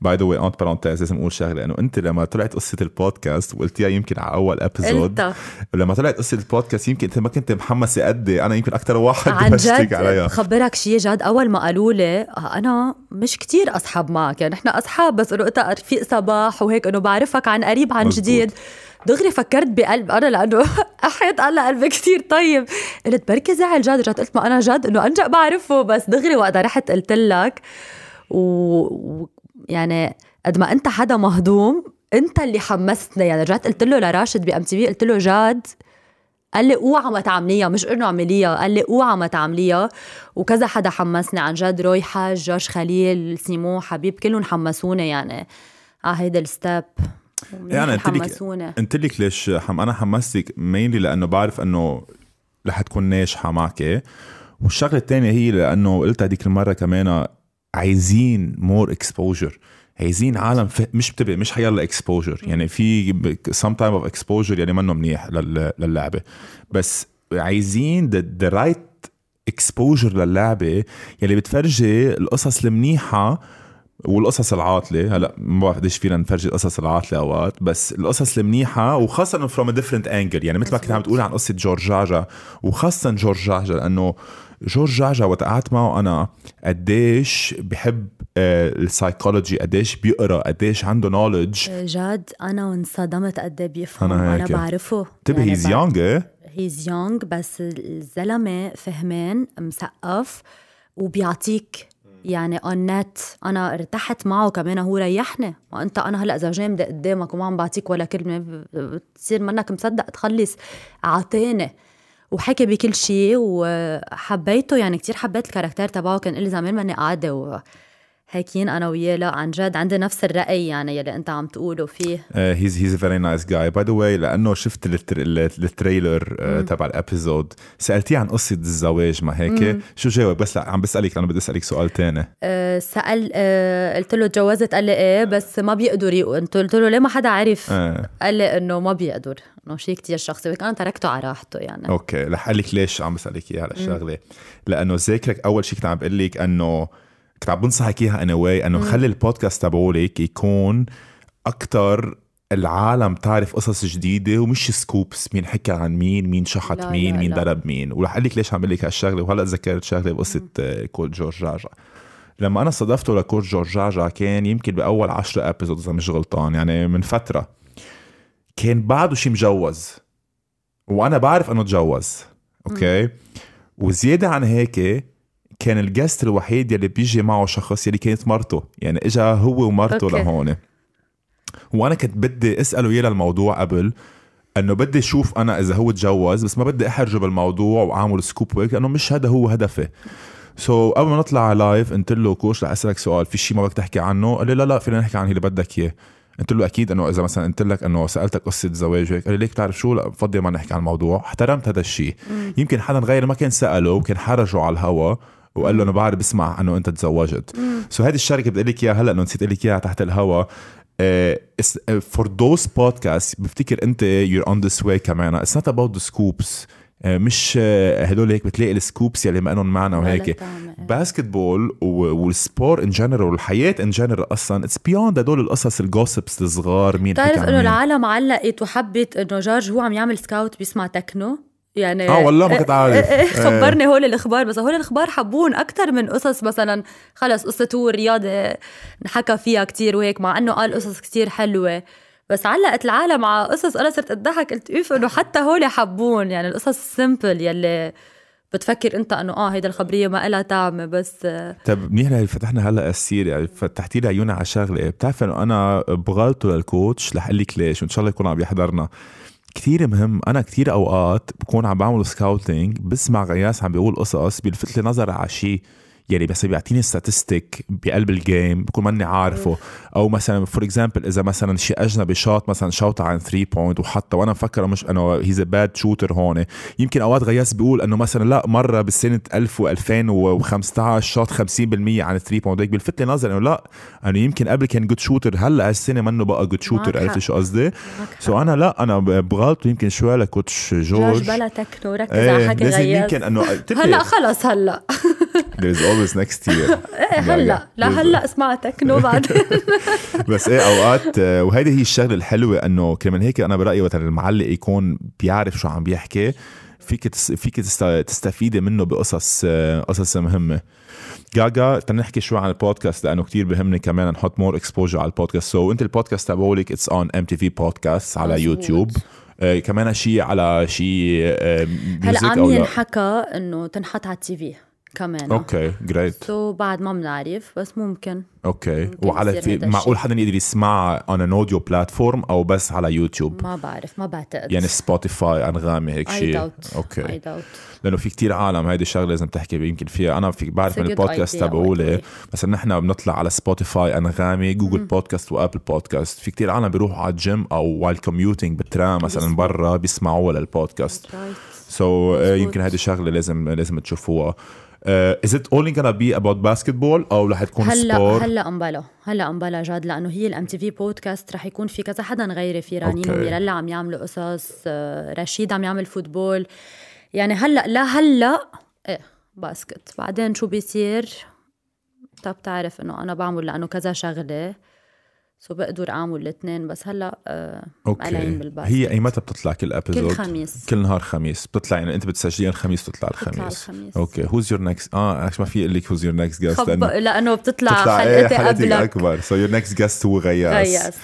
by the way entre parenthèses لازم أقول شغلة انه أنت لما طلعت قصة البودكاست وقلتيها يمكن على أول episode لما طلعت قصة البودكاست يمكن أنت ما كنت محمسة قدي أنا يمكن أكثر واحد عن جد عليها. خبرك شيء جد. أول ما قالوا لي أنا مش كتير أصحاب معك يعني إحنا أصحاب بس إنه أنت رفيق صباح وهيك إنه بعرفك عن قريب عن مزبوط. جديد. دغري فكرت بقلب أنا لأنه أحيت الله قلبي كتير. طيب قلت بركي زعل جد رجعت قلت ما أنا جد إنه أنجأ بعرفه بس دغري وقتها رحت قلت لك و... يعني قد ما أنت حدا مهضوم أنت اللي حمستني. يعني رجعت قلت له لراشد ب MTV قلت له جاد قال لي اوعى ما تعمليها مش إنه اعمليها قال لي اوعى ما تعمليها. وكذا حدا حمسني عن جد روي حاج جورج خليل سيمو حبيب كلهم حمسوني يعني. على هيدا ال step. يعني قلت لك- قلت لك ليش حم أنا حمستك mainly لأنه بعرف إنه رح تكون ناجحه معك والشغلة الثانية هي لأنه قلت هذيك المرة كمان عايزين more exposure عايزين عالم ف... مش بتبقى مش حيلا exposure يعني في some type of exposure يعني منه منيح لل... للعبة. بس عايزين the right exposure للعبة. يلي بتفرجي القصص المنيحة والقصص العاطلة هلأ ما بعرف قديش فينا نفرجي القصص العاطلة أوقات بس القصص المنيحة وخاصة from different angle يعني مثل ما كنت عم تقول عن قصة جورج جاجا وخاصة جورج جاجا لأنه جورج جاجا وقت قعدت معه أنا قديش بحب السايكولوجي قديش بيقرأ قديش عنده knowledge جاد أنا وانصدمت قد إيه بيفهم. أنا أنا, هيك. بعرفه انتبه he's إيه؟ he's young بس الزلمة فهمان مثقف وبيعطيك يعني اون نت أنا ارتحت معه كمان هو ريحني. ما أنت أنا هلأ إذا جامده قدامك وما عم بعطيك ولا كلمة بتصير منك مصدق تخلص. أعطاني. وحكى بكل شيء وحبيته. يعني كتير حبيت ال character تبعه كان لي زمان ماني قاعدة وهيكين أنا وياه لا عن جد عندي نفس الرأي يعني يلي أنت عم تقوله فيه. he's he's a very nice guy by the way لأنه شفت ال tr- ال- ال trailer آه، تبع ال episode سألتيه عن قصة الزواج ما هيك؟ شو جاوب؟ بس عم بسألك لأنه بدي أسألك سؤال تاني. أه سأل أه قلت له تجوزت؟ قال لي إيه بس ما بيقدر قلت له ليه ما حدا عرف آه. قال لي إنه ما بيقدر إنه شيء كتير شخصي. أنا تركته على راحته يعني. okay رح أقول لك ليش عم بسألك إياها هالشغله لأنه ذاكرك أول شيء كنت عم بقول لك إنه كنت عم بنصحك إياها أنا واي انه خلي البودكاست تبعولك يكون أكتر العالم تعرف قصص جديدة ومش scoops مين حكى عن مين مين شحط لا، مين لا، مين لا. ضرب مين. ورح أقول لك ليش عم لك هالشغلة وهلأ تذكرت شغلة بقصة coach جورج جاجا لما أنا استضفته ل coach جورج جاجا كان يمكن بأول عشرة episode إذا مش غلطان يعني من فترة كان بعده شي مجوز وأنا بعرف إنه تجوز okay؟ وزيادة عن هيك كان ال guest الوحيد يلي بيجي معه شخص يلي كانت مرته. يعني إجا هو ومرته okay. لهون. وأنا كنت بدي أسأله اياه للموضوع قبل إنه بدي أشوف أنا إذا هو تجوز بس ما بدي أحرجه بالموضوع وأعمل scoop وهيك لأنه مش هذا هو هدفي. so, قبل ما نطلع على live قلت له coach رح أسألك سؤال في شيء ما بدك تحكي عنه؟ قال لي لا لا فينا نحكي عن اللي بدك إياه. قلت له أكيد إنه إذا مثلا قلت لك إنه سألتك قصة زواج هيك قال لي ليك بتعرف شو؟ لا بفضل ما نحكي عن الموضوع. احترمت هذا الشيء يمكن حدا غير ما كان سأله وكان حرجه على الهوا. وقال له أنا بعرف بسمع إنه أنت تزوجت. سو هذه الشركة بدي لك إياها هلأ إنه نسيت أقول لك إياها تحت الهوا. فور دوز بودكاست بفتكر أنت يور اون ذس واي كمان. اتس نوت اباوت ذا سكوبس مش آه، هدول هيك بتلاقي السكوبس يلي ما لهم معنى وهيك. باسكت بول والسبور ان جنرال والحياة ان جنرال أصلا اتس بيوند هدول القصص الجوسبس الصغار مين بتعرف إنه. العالم علقت وحبت إنه جورج هو عم يعمل scout بيسمع تكنو يعني آه والله ما كنت عارف. إيه، إيه، إيه. خبرني هول الاخبار بس هول الاخبار حبون أكثر من قصص مثلا خلص قصة هو الرياضه نحكى فيها كتير وهيك مع إنه قال قصص كتير حلوة بس علقت العالم على قصص أنا صرت أضحك قلت اوف إنه حتى هول حبون يعني القصص ال simple يلي بتفكر أنت إنه آه هيدا الخبرية ما لها طعمه بس آه، طيب منيح اللي فتحنا هلأ السيرة يعني فتحتي لي عيوني على شغلة بتعرف إنه أنا بغلطه لل coach رح أقول لك ليش وإن شاء الله يكون عم يحضرنا كثير مهم. أنا كثير أوقات بكون عم بعمل scouting بسمع غياس عم بيقول قصص بيلفت لي نظري على شيء يعني بس بيعطيني statistic بقلب ال game بكون ماني عارفه. أو مثلا for example إذا مثلا شيء أجنبي شاط مثلا شوطه عن 3 point وحتى وأنا مفكر مش إنه he's bad shooter هون. يمكن أوقات غياس بيقول إنه مثلا لا مرة بالسنة 1000 و2015 شاط 50% عن 3 point هيك بيلفت لي نظري إنه لا إنه يمكن قبل كان good shooter هلأ هالسنه منه بقى جود شوتر عرفت. شو قصدي؟ so أنا لا أنا بغلط يمكن شوي ل coach جورج. جورج بلا تكنو ركز على إيه حكي لازم غياس يمكن إنه هلأ خلص هلأ. Always next year. إيه هلأ لا هلأ اسمع تكنو بعدين بس إيه أوقات آه، وهيدي هي الشغلة الحلوة إنه كمان هيك أنا برأيي وقت المعلق يكون بيعرف شو عم بيحكي فيك. فيك تست... تستفيدي منه بقصص آه، قصص مهمة. جاجا تنحكي شوي عن البودكاست لأنه كتير بهمني كمان نحط more exposure على ال podcast. so, أنت البودكاست تبعولك it's on MTV podcast على. يوتيوب آه كمان شيء على شيء آه هلأ عم ينحكى إنه تنحط على ال TV. كمان. okay great so بعد ما بنعرف بس ممكن. okay. ممكن وعلى في معقول. حدا يقدر يسمعها on an audio platform أو بس على يوتيوب ما بعرف ما بعتقد. يعني سبوتيفاي أنغامي هيك شيء doubt it okay. doubt لأنه في كتير عالم هيدي الشغلة لازم تحكي يمكن فيها. أنا في بعرف من البودكاست تبعولي. مثلا نحن بنطلع على سبوتيفاي أنغامي Google Podcasts و Apple Podcasts في كتير عالم بيروحوا على الجيم أو while commuting بال tram مثلا. برا بيسمعوها للبودكاست so, uh, مزبوط. يمكن هيدي الشغله لازم لازم تشوفوها. Is it only gonna be about basketball أو رح تكون هلا sport هلا امبلا هلا امبلا جاد لأنه هي ال MTV podcast رح يكون في كذا حدا غيري في okay. وميرلا عم يعملوا قصص آه، رشيد عم يعمل football. يعني هلا لا هلا إيه basket. بعدين شو بيصير؟ انت بتعرف إنه أنا بعمل لأنه كذا شغلة. so بقدر أعمل الاثنين بس هلأ آه قلعين بال basket. هي ايمتى بتطلع كل episode؟ كل خميس. كل نهار خميس. بتطلع يعني أنت بتسجلين الخميس بتطلع بتطلع الخميس. الخميس. okay. who's your next آه ما في أقول لك who's your next guest خب... لأنه بتطلع, بتطلع إيه حلقتي حلقتك قبلك. اكبر so your next guest هو غياس غياس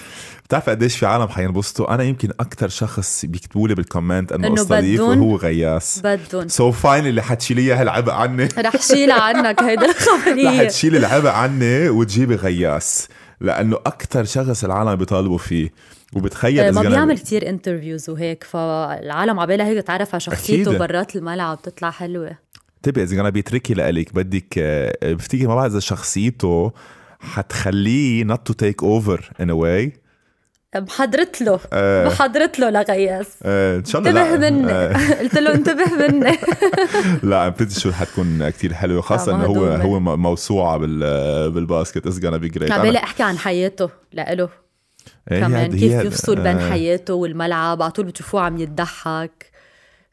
بتعرف قديش في عالم حينبسطوا؟ أنا يمكن أكثر شخص بيكتبوا لي بال comment إنه أستضيف بدون- وهو غياس بدهم so fine اللي حتشيلي إياها العبء عني. رح شيل عنك هيدا رح الخبريه تشيلي العبء عني وتجيبي غياس لأنه أكثر شخص العالم بيطالبوا فيه. وبتخيل آه، ما بيعمل كتير interviews وهيك فالعالم عبالها هيك تعرف على شخصيته. برات الملعب بتطلع حلوة. انتبه إذا كان بيتركي لإلك بدك بفتكر ما بعرف إذا شخصيته حتخليه not to take over in a way محضرت له آه. محضرت له لغياس. آه، إن شاء الله انتبه مني. آه، قلت له انتبه مني. لا بريتي شو حتكون كتير حلوة خاصة انه هو. هو موسوعة بال بال basket. it's gonna be great. عبالي أحكي عن حياته لإله. إيه، كمان كيف يفصل بين آه، حياته والملعب على طول بتشوفوه عم يضحك.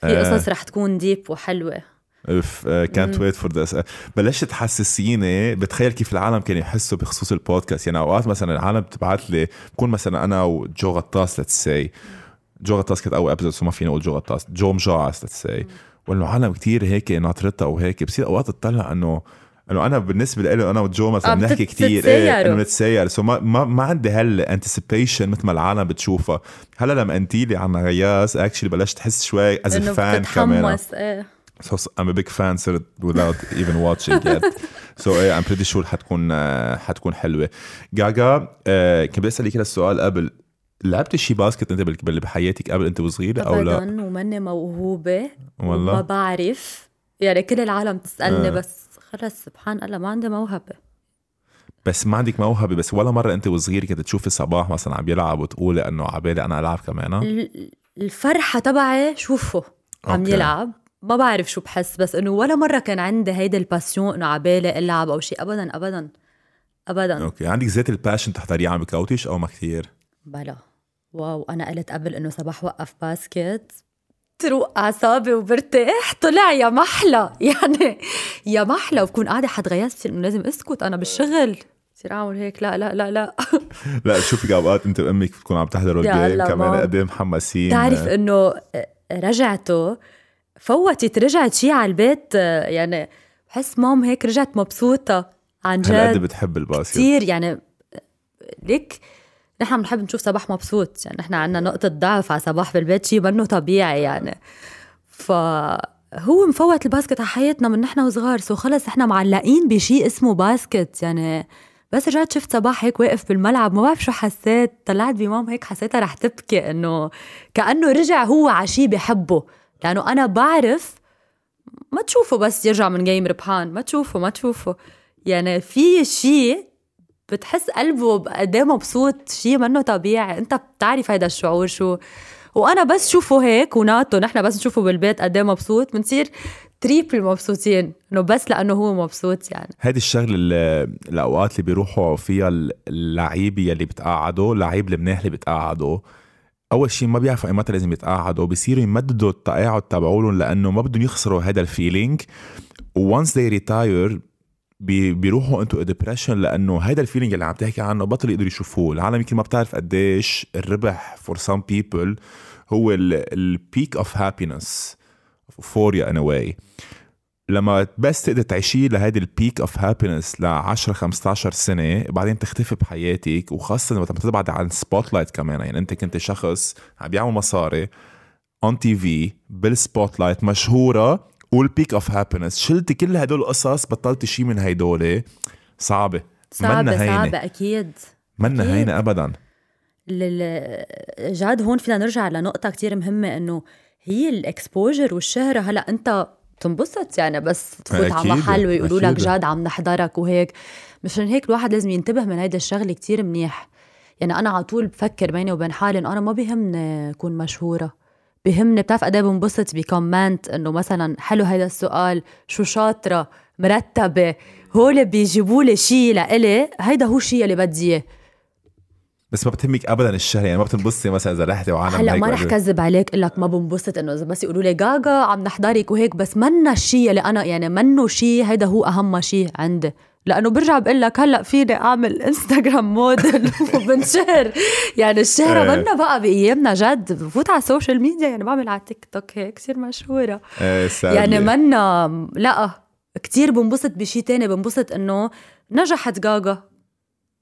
في. قصص رح تكون deep وحلوة. اف كانت ويت فور ذس بلشت تحسسيني بتخيل كيف العالم كانوا يحسوا بخصوص البودكاست. يعني أوقات مثلا العالم بتبعت لي بكون مثلا أنا وجو غطاس let's say جو غطاس كانت أول episode ما فيني أقول جو غطاس جو مجاعس let's say وانه عالم كتير هيك ناطرتها وهيك. بصير أوقات اطلع إنه إنه أنا بالنسبة لي أنا وجو مثلا آه، بنحكي كثير إيه. إنه نتساير سو ما ما, ما عندي هال anticipation مثل ما العالم بتشوفها. هلا لما قلتي لي عن غياس actually بلشت أحس شوي as fan كمان. بتتحمس إيه. So I'm a big fan صرت without even watching yet. So yeah, I'm pretty sure حتكون uh, حتكون حلوة. جاجا uh, كنت بدي أسألك السؤال قبل لعبتي شي basket أنت بحياتك قبل أنت وصغيرة أو لا؟ ابدا وماني موهوبة والله؟ وما بعرف يعني كل العالم تسألني آه. بس خلص سبحان الله ما عندي موهبة بس ما عندك موهبة بس ولا مرة أنت وصغيرة كنت تشوفي صباح مثلا عم يلعب وتقولي إنه عبالي أنا ألعب كمان ال- الفرحة تبعي شوفه عم أوكي. يلعب ما بعرف شو بحس بس إنه ولا مرة كان عندي هيدا ال passion إنه عبالي ألعب أو شيء ابدا ابدا ابدا. أوكي. عندك ذات ال passion تحضريه عم ب coach أو ما كثير؟ بلا. wow أنا قلت قبل إنه صباح وقف basket. تروق أعصابي وبرتاح. طلع يا محلى. يعني يا محلى وبكون قاعدة إنه لازم أسكت أنا بالشغل. بصير أعمل هيك. لا لا لا لا. لا بشوفك اوقات أنت وأمك بتكونوا عم تحضروا ال game كمان. ما- قد إيه محمسين. تعرف إنه رجعته فوتت رجعت شي على البيت يعني بحس مام هيك رجعت مبسوطة عن هالقد جد. بتحب ال basket. كثير يعني ليك نحن بنحب نشوف صباح مبسوط يعني نحن عنا نقطة ضعف على صباح بالبيت شيء منه طبيعي يعني. فهو مفوت ال basket على حياتنا من نحن وصغار سو خلص إحنا معلقين بشيء اسمه basket يعني بس رجعت شفت صباح هيك واقف بالملعب ما بعرف شو حسيت طلعت بمام هيك حسيتها رح تبكي إنه كأنه رجع هو على شيء بحبه. لأنه أنا بعرف ما تشوفه بس يرجع من game ربحان ما تشوفه ما تشوفه. يعني في شيء بتحس قلبه قد إيه مبسوط شيء منه طبيعي. أنت بتعرف هيدا الشعور شو. وأنا بس شوفه هيك وناتو نحن بس نشوفه بالبيت قد إيه مبسوط بنصير triple مبسوطين. إنه بس لأنه هو مبسوط يعني. هيدي الشغلة اللي الأوقات اللي بيروحوا فيها اللعيبه يلي بتقعدوا لعيب المناح اللي بتقعدوا أول شيء ما بيعرفوا ايمتى لازم يتقاعدوا بيصيروا يمددوا التقاعد تبعولهم لأنه ما بدهم يخسروا هذا ال feeling they retire بي بيروحوا into depression لأنه هيدا ال feeling اللي عم تحكي عنه بطل يقدروا يشوفوه. العالم يمكن ما بتعرف قديش الربح for some people هو ال peak of happiness for you in a way لما بس تقدر تعيشي لهيدي ال peak of happiness ل 10 15 سنة بعدين تختفي بحياتك وخاصة لما تبعد عن spotlight كمان. يعني أنت كنت شخص عم بيعمل مصاري on TV بال spotlight مشهورة وال peak of happiness شلتي كل هدول القصص بطلتي شيء من هيدول. صعبة. هينة. صعبة أكيد. منا. هينة ابدا. لل- جاد هون فينا نرجع لنقطة كتير مهمة إنه هي ال exposure والشهرة. هلأ أنت بتنبسط يعني بس تفوت على محل ويقولوا لك. جاد عم نحضرك وهيك. مشان هيك الواحد لازم ينتبه من هيدا الشغلة كتير منيح. يعني أنا على طول بفكر بيني وبين حالي إنه أنا ما بيهمني أكون مشهورة. بيهمني بتعرف قد إيه بنبسط بكومنت إنه مثلا حلو هيدا السؤال شو شاطرة مرتبة هول بيجيبوا لي شيء لإلي هيدا هو الشيء اللي بدي إياه. بس ما بتهمك ابدا الشهر يعني ما بتنبسطي مثلا إذا رحتي وعالم هلأ ما رح كذب عليك أقول لك ما بنبسط إنه إذا بس يقولوا لي جاجا عم نحضرك وهيك بس منا الشيء اللي أنا يعني منه شيء هيدا هو أهم شيء عندي. لأنه برجع بقول لك هلأ فيني أعمل Instagram model وبنشهر. يعني الشهره إيه. منا بقى بأيامنا جد بفوت على ال social media يعني بعمل على تيك توك هيك كثير مشهورة. sadly. يعني منا لأ كتير بنبسط بشي تاني بنبسط إنه نجحت جاجا.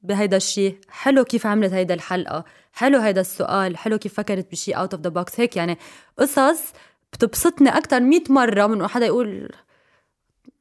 بهيدا الشيء حلو كيف عملت هيدا الحلقة. حلو هيدا السؤال. حلو كيف فكرت بشي out of the box هيك يعني قصص بتبسطني أكتر مئة مرة من حدا يقول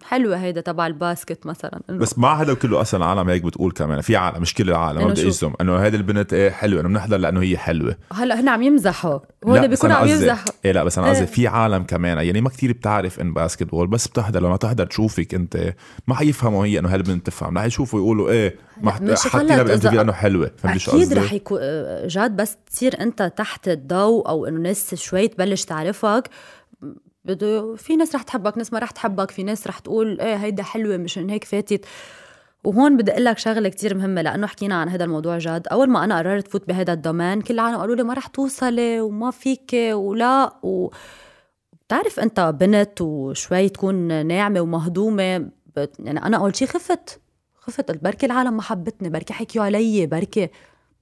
حلوة هيدا تبع ال basket مثلا. إنه بس مع هذا كله أصلا العالم هيك بتقول كمان. في عالم مش كل العالم ما بدي؟ اجزم إنه هذه البنت إيه حلوة إنه بنحضر لأنه هي حلوة. هلأ هن عم يمزحوا. هو أنا عم يمزحوا إيه لا بس أنا قصدي إيه. في عالم كمان. يعني ما كتير بتعرف إن basketball بس بتحضر. لما تحضر تشوفك أنت ما حيفهموا هي إنه هالبنت تفهم. رح يشوفوا يقولوا إيه ما حطينا إذا- لأنه حلوة. فهمت شو أكيد قصدي؟ رح يكون جاد بس تصير أنت تحت الضوء أو إنه ناس شوي تبلش تعرفك. بده في ناس رح تحبك ناس ما رح تحبك في ناس رح تقول إيه هيدا حلوة مشان هيك فاتت. وهون بدي أقول لك شغلة كتير مهمة لأنه حكينا عن هذا الموضوع جاد أول ما أنا قررت فوت بهذا ال domain كل العالم قالوا لي ما رح توصلي وما فيك ولا. و... بتعرف أنت بنت وشوي تكون ناعمة ومهضومة. يعني أنا أول شي خفت خفت. بركي العالم ما حبتني بركي حكيوا علي بركي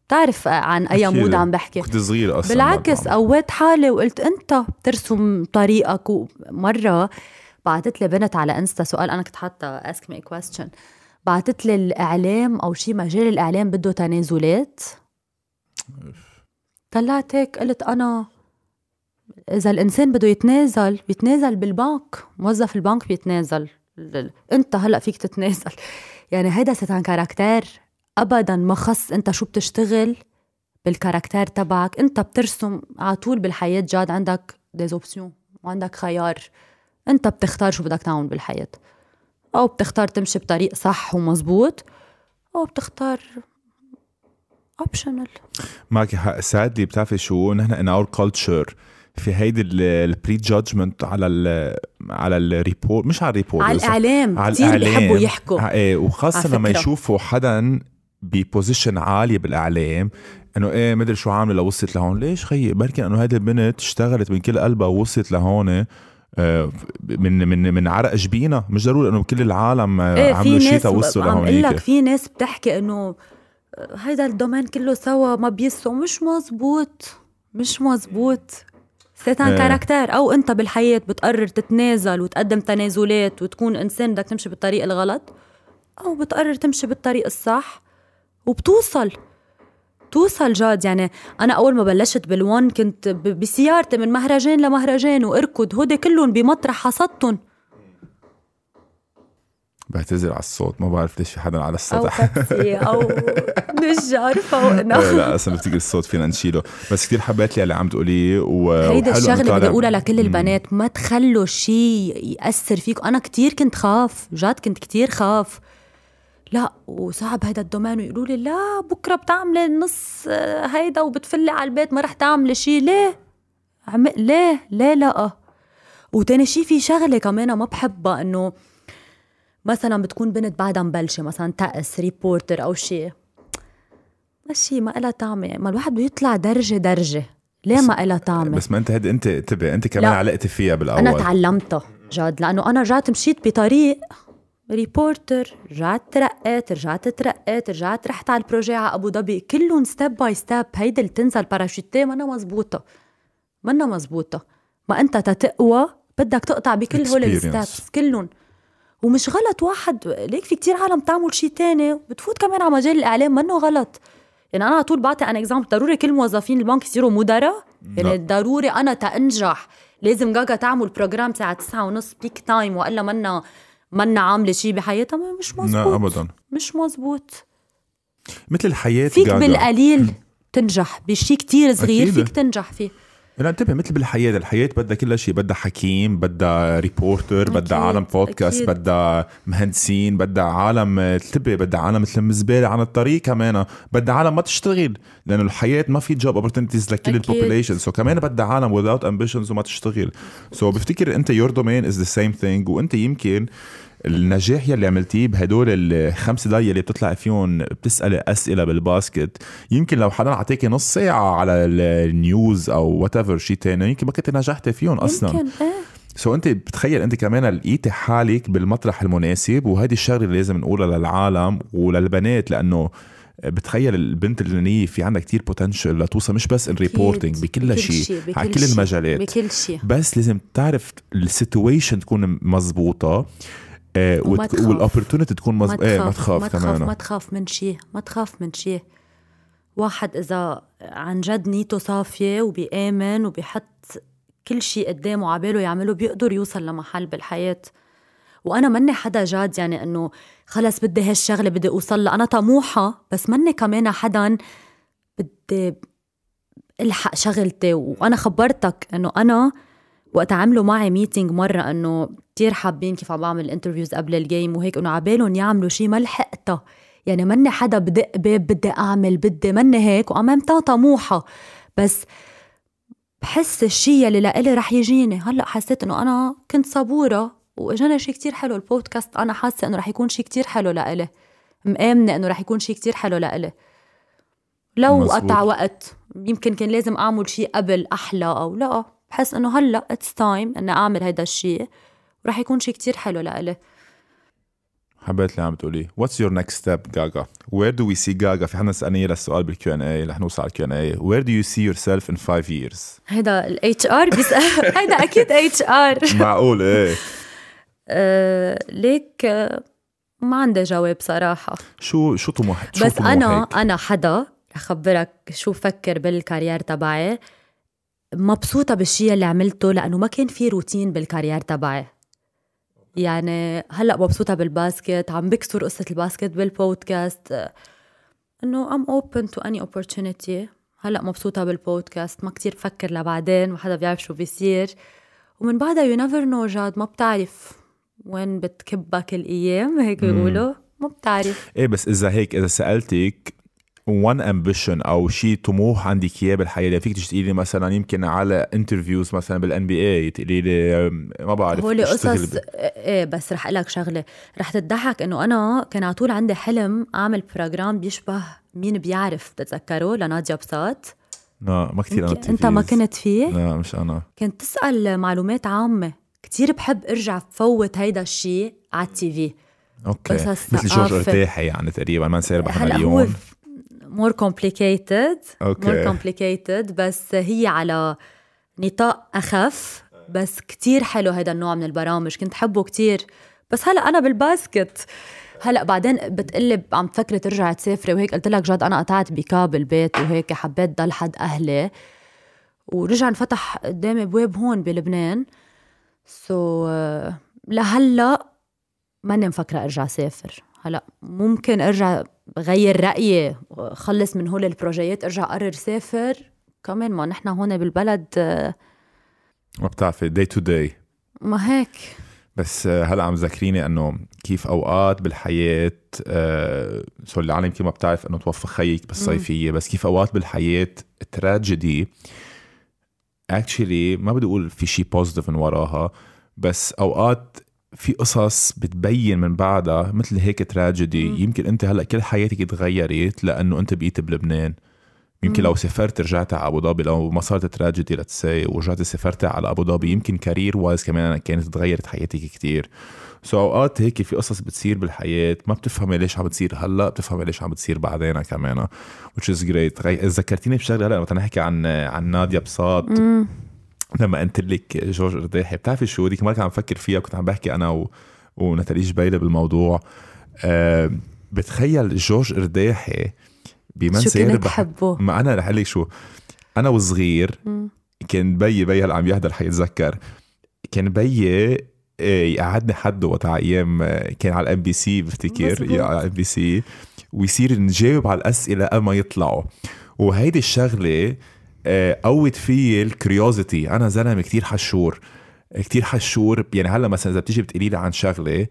بتعرف عن أي. mood عم بحكي؟ كنت صغير أصلا بالعكس قويت حالي وقلت أنت بترسم طريقك. ومرة بعثت لي بنت على إنستا سؤال أنا كنت حاطة ask me question بعثت لي الإعلام أو شي مجال الإعلام بده تنازلات. طلعت هيك قلت أنا إذا الإنسان بده يتنازل بيتنازل بالبنك. موظف البنك بيتنازل. أنت هلأ فيك تتنازل. يعني هيدا c'est un caractère. ابدا ما خص أنت شو بتشتغل بال caractère تبعك. أنت بترسم على طول بالحياة جاد عندك deux options وعندك خيار. أنت بتختار شو بدك تعمل بالحياة. أو بتختار تمشي بطريق صح ومزبوط أو بتختار optional معك حق. sadly بتعرفي شو؟ نحن in our culture في هيدي ال pre-judgment على ال على ال report مش على ال report على الإعلام. على كثير. بيحبوا يحكوا. إيه وخاصة على لما. يشوفوا حدا ب position عالية بالإعلام إنه إيه مدري شو عاملة لوصلت لهون. ليش خيي؟ بركي إنه هيدي البنت اشتغلت من كل قلبها ووصلت لهون آه، من من من عرق جبينها مش ضروري إنه كل العالم آه، إيه عملوا شيء توصلوا عم لك لهونيك في ناس بتحكي إنه هيدا ال domaine كله سوا ما بيسوا. مش مزبوط مش مزبوط. c'est un إيه. caractère أو أنت بالحياة بتقرر تتنازل وتقدم تنازلات وتكون إنسان بدك تمشي بالطريق الغلط أو بتقرر تمشي بالطريق الصح. وبتوصل. توصل جاد يعني أنا أول ما بلشت بالون كنت بسيارتي من مهرجان لمهرجان وأركض هودي كلهم بمطرح حصدتهم. بعتذر على الصوت ما بعرف ليش في حدا على أو السطح أو نجار فوقنا لا أصلا بفتكر الصوت فينا نشيله. بس كثير حبيت لي اللي عم تقوليه و... هيدا الشغلة بدي اقولها لكل. البنات ما تخلوا شيء يأثر فيك. أنا كتير كنت خاف جد كنت كتير خاف. لا وصعب هيدا ال domaine ويقولوا لي لا بكرة بتعملي النص آه، هيدا وبتفلي على البيت ما رح تعملي شيء ليه؟ عم ليه؟ ليه لا؟ وتاني شيء في شغلة كمان ما بحبها إنه مثلا بتكون بنت بعدها مبلشة مثلا as reporter أو شيء ماشي ما إلها طعمة. ما الواحد بده يطلع درجة درجة. ليه ما إلها طعمة؟ بس ما أنت هيدي أنت انتبه أنت كمان. علقتي فيها بالأول. أنا تعلمتها جد لأنه أنا رجعت مشيت بطريق reporter رجعت ترقيت رجعت ترقيت رجعت رحت على ال projet على أبو ظبي. كلهم step by step هيدي اللي تنزل parachutée. منا مزبوطه منا مزبوطه ما أنت تتقوى بدك تقطع بكل هول. ال steps كلهم. ومش غلط واحد ليك في كتير عالم تعمل شيء تاني بتفوت كمان على مجال الإعلام. منه غلط. يعني أنا على طول بعطي أنا exemple ضروري كل موظفين البنك يصيروا مدراء؟ يعني ضروري أنا تانجح لازم جاجا تعمل programme الساعة 9 ونص peak time وإلا منا منا عامله شيء بحياتها؟ مش مزبوط لا ابدا. مش مزبوط مثل الحياة فيك جاجا. بالقليل تنجح. بشي كتير صغير أكيد. فيك تنجح فيه. لا انتبه مثل بالحياة. الحياة بدها كل شيء. بدها حكيم بدها reporter بدها عالم بودكاست. بدها مهندسين بدها عالم انتبه بدها عالم مثل زباله عن الطريق كمان. بدها عالم ما تشتغل لأنه الحياة ما في job opportunities لكل. ال population so كمان بدها عالم without ambitions وما تشتغل. so so بفتكر أنت your domain is the same thing وأنت يمكن النجاح يلي عملتيه بهدول الخمس دقايق اللي بتطلع فيهم بتسألي أسئلة بال basket. يمكن لو حدا عطاكي نص ساعة على ال news أو whatever شيء تاني يمكن ما كنت نجحتي فيهم أصلا. يمكن إيه. so أنت بتخيل أنت كمان لقيتي حالك بالمطرح المناسب وهذه الشغلة اللي لازم نقولها للعالم وللبنات لأنه بتخيل البنت اللبنانيه في عندها كتير potential لتوصل مش بس ال reporting بكل شيء على كل المجالات. بكل شيء. بس لازم تعرف ال situation تكون مزبوطة. آه وال opportunity تكون إيه ما تخاف ما كمان تخاف ما تخاف من شيء ما تخاف من شيء. واحد إذا عن جد نيته صافية وبيآمن وبيحط كل شيء قدامه عباله يعمله بيقدر يوصل لمحل بالحياة. وأنا مني حدا جاد يعني إنه خلص بدي هالشغلة بدي أوصل لها. أنا طموحة بس مني كمان حدا بدي ألحق شغلتي. وأنا خبرتك إنه أنا وقت عملوا معي meeting مرة إنه كثير حابين كيف عم بعمل interviews قبل ال game وهيك إنه عبالهم يعملوا شيء ما لحقتها. يعني مني حدا بدق باب بدي أعمل بدي مني هيك وامامتها طموحه بس بحس الشيء اللي لإلي رح يجيني. هلأ حسيت إنه أنا كنت صبورة واجانا شيء كتير حلو. البودكاست أنا حاسة إنه رح يكون شيء كتير حلو لإلي. مآمنة إنه رح يكون شيء كتير حلو لإلي. لو مزبوط. قطع وقت يمكن كان لازم أعمل شيء قبل أحلى أو لا. بحس إنه هلأ it's time إني أعمل هيدا الشيء. ورح يكون شيء كتير حلو لإلي. حبيت اللي عم تقولي what's your next step Gaga where do we see Gaga في حدا سألني للسؤال بال Q and A رح نوصل على ال Q and A where do you see yourself in 5 years هيدا ال HR بيسأل. هيدا أكيد HR معقول إيه. آه، ليك آه، ما عندي جواب صراحة. شو شو طموحك بس أنا أنا حدا رح خبرك شو فكر بال carrière تبعي. مبسوطة بالشيء اللي عملته لأنه ما كان في روتين بال carrière تبعي. يعني هلأ مبسوطة بال basket عم بكسر قصة ال basket بالبودكاست إنه I'm open to any opportunity. هلأ مبسوطة بالبودكاست ما كتير بفكر لبعدين ما حدا بيعرف شو بيصير. ومن بعدها you never know جاد ما بتعرف وين بتكبك الأيام هيك بيقولوا. ما بتعرف. إيه بس إذا هيك إذا سألتك one ambition أو شيء طموح عندك اياه بالحياة يعني فيك تقولي لي مثلا يمكن على interviews مثلا بال NBA تقولي لي ما بعرف هو قصص ب... إيه بس رح أقول لك شغلة. رح تضحك إنه أنا كان على طول عندي حلم أعمل programme بيشبه مين بيعرف بتتذكره لناديا بساط لا ما كثير أنا أنت ما كنت فيه؟ لا مش أنا. كنت تسأل معلومات عامة. كتير بحب أرجع فوت هيدا الشيء على ال TV. okay. مثل جورج قرداحي يعني تقريبا ما نصير ربح مليون more complicated more complicated بس هي على نطاق أخف. بس كتير حلو هذا النوع من البرامج. كنت حبه كتير. بس هلا أنا بال basket. هلا بعدين بتقلي عم تفكري ترجعي تسافري وهيك. قلت لك جد أنا قطعت بكاب البيت وهيك. حبيت ضل حد أهلي. ورجع انفتح قدامي ابواب هون بلبنان. so, لهلا ماني مفكرة أرجع سافر هلا ممكن ارجع غير رأيي خلص من هول ال projects ارجع قرر سافر. كمان ما نحن هون بالبلد ما بتعرفي day to day ما هيك. بس هلا عم ذكريني انه كيف أوقات بالحياة آه so العالم كيف ما بتعرف إنه توفى خيك بالصيفية بس كيف أوقات بالحياة tragedy actually ما بدي أقول في شيء positive من وراها بس أوقات في قصص بتبين من بعدها مثل هيك تراجيدي يمكن أنت هلأ كل حياتك تغيرت لأنه أنت بقيت بلبنان. يمكن لو سافرت رجعت على أبو ظبي لو ما صارت tragedy let's say ورجعت سافرت على أبو ظبي يمكن career wise كمان كانت تغيرت حياتك كتير. so أوقات هيك في قصص بتصير بالحياة ما بتفهمي ليش عم بتصير هلأ بتفهمي ليش عم بتصير بعدين كمان. Which is great. ذكرتيني بشغلة هلأ لما نحكي عن عن نادية بساط. لما قلت لك جورج قرداحي بتعرفي شو؟ ديك المره عم فكر فيها كنت عم بحكي أنا و... ونتالي جبيلي بالموضوع. أه بتخيل جورج قرداحي بمنزل شو بحبه ما أنا رح قلك شو أنا وصغير كان بيي بيي هلأ عم يحضر حيتذكر كان بيي آه، يقعدني حده وقت أيام آه، كان على ال MBC بفتكر على ال MBC ويصير نجاوب على الأسئلة قبل ما يطلعوا. وهيدي الشغلة قوت في ال curiosity. أنا زلمة كتير حشور. كتير حشور. يعني هلأ مثلا إذا بتيجي بتقولي لي عن شغلة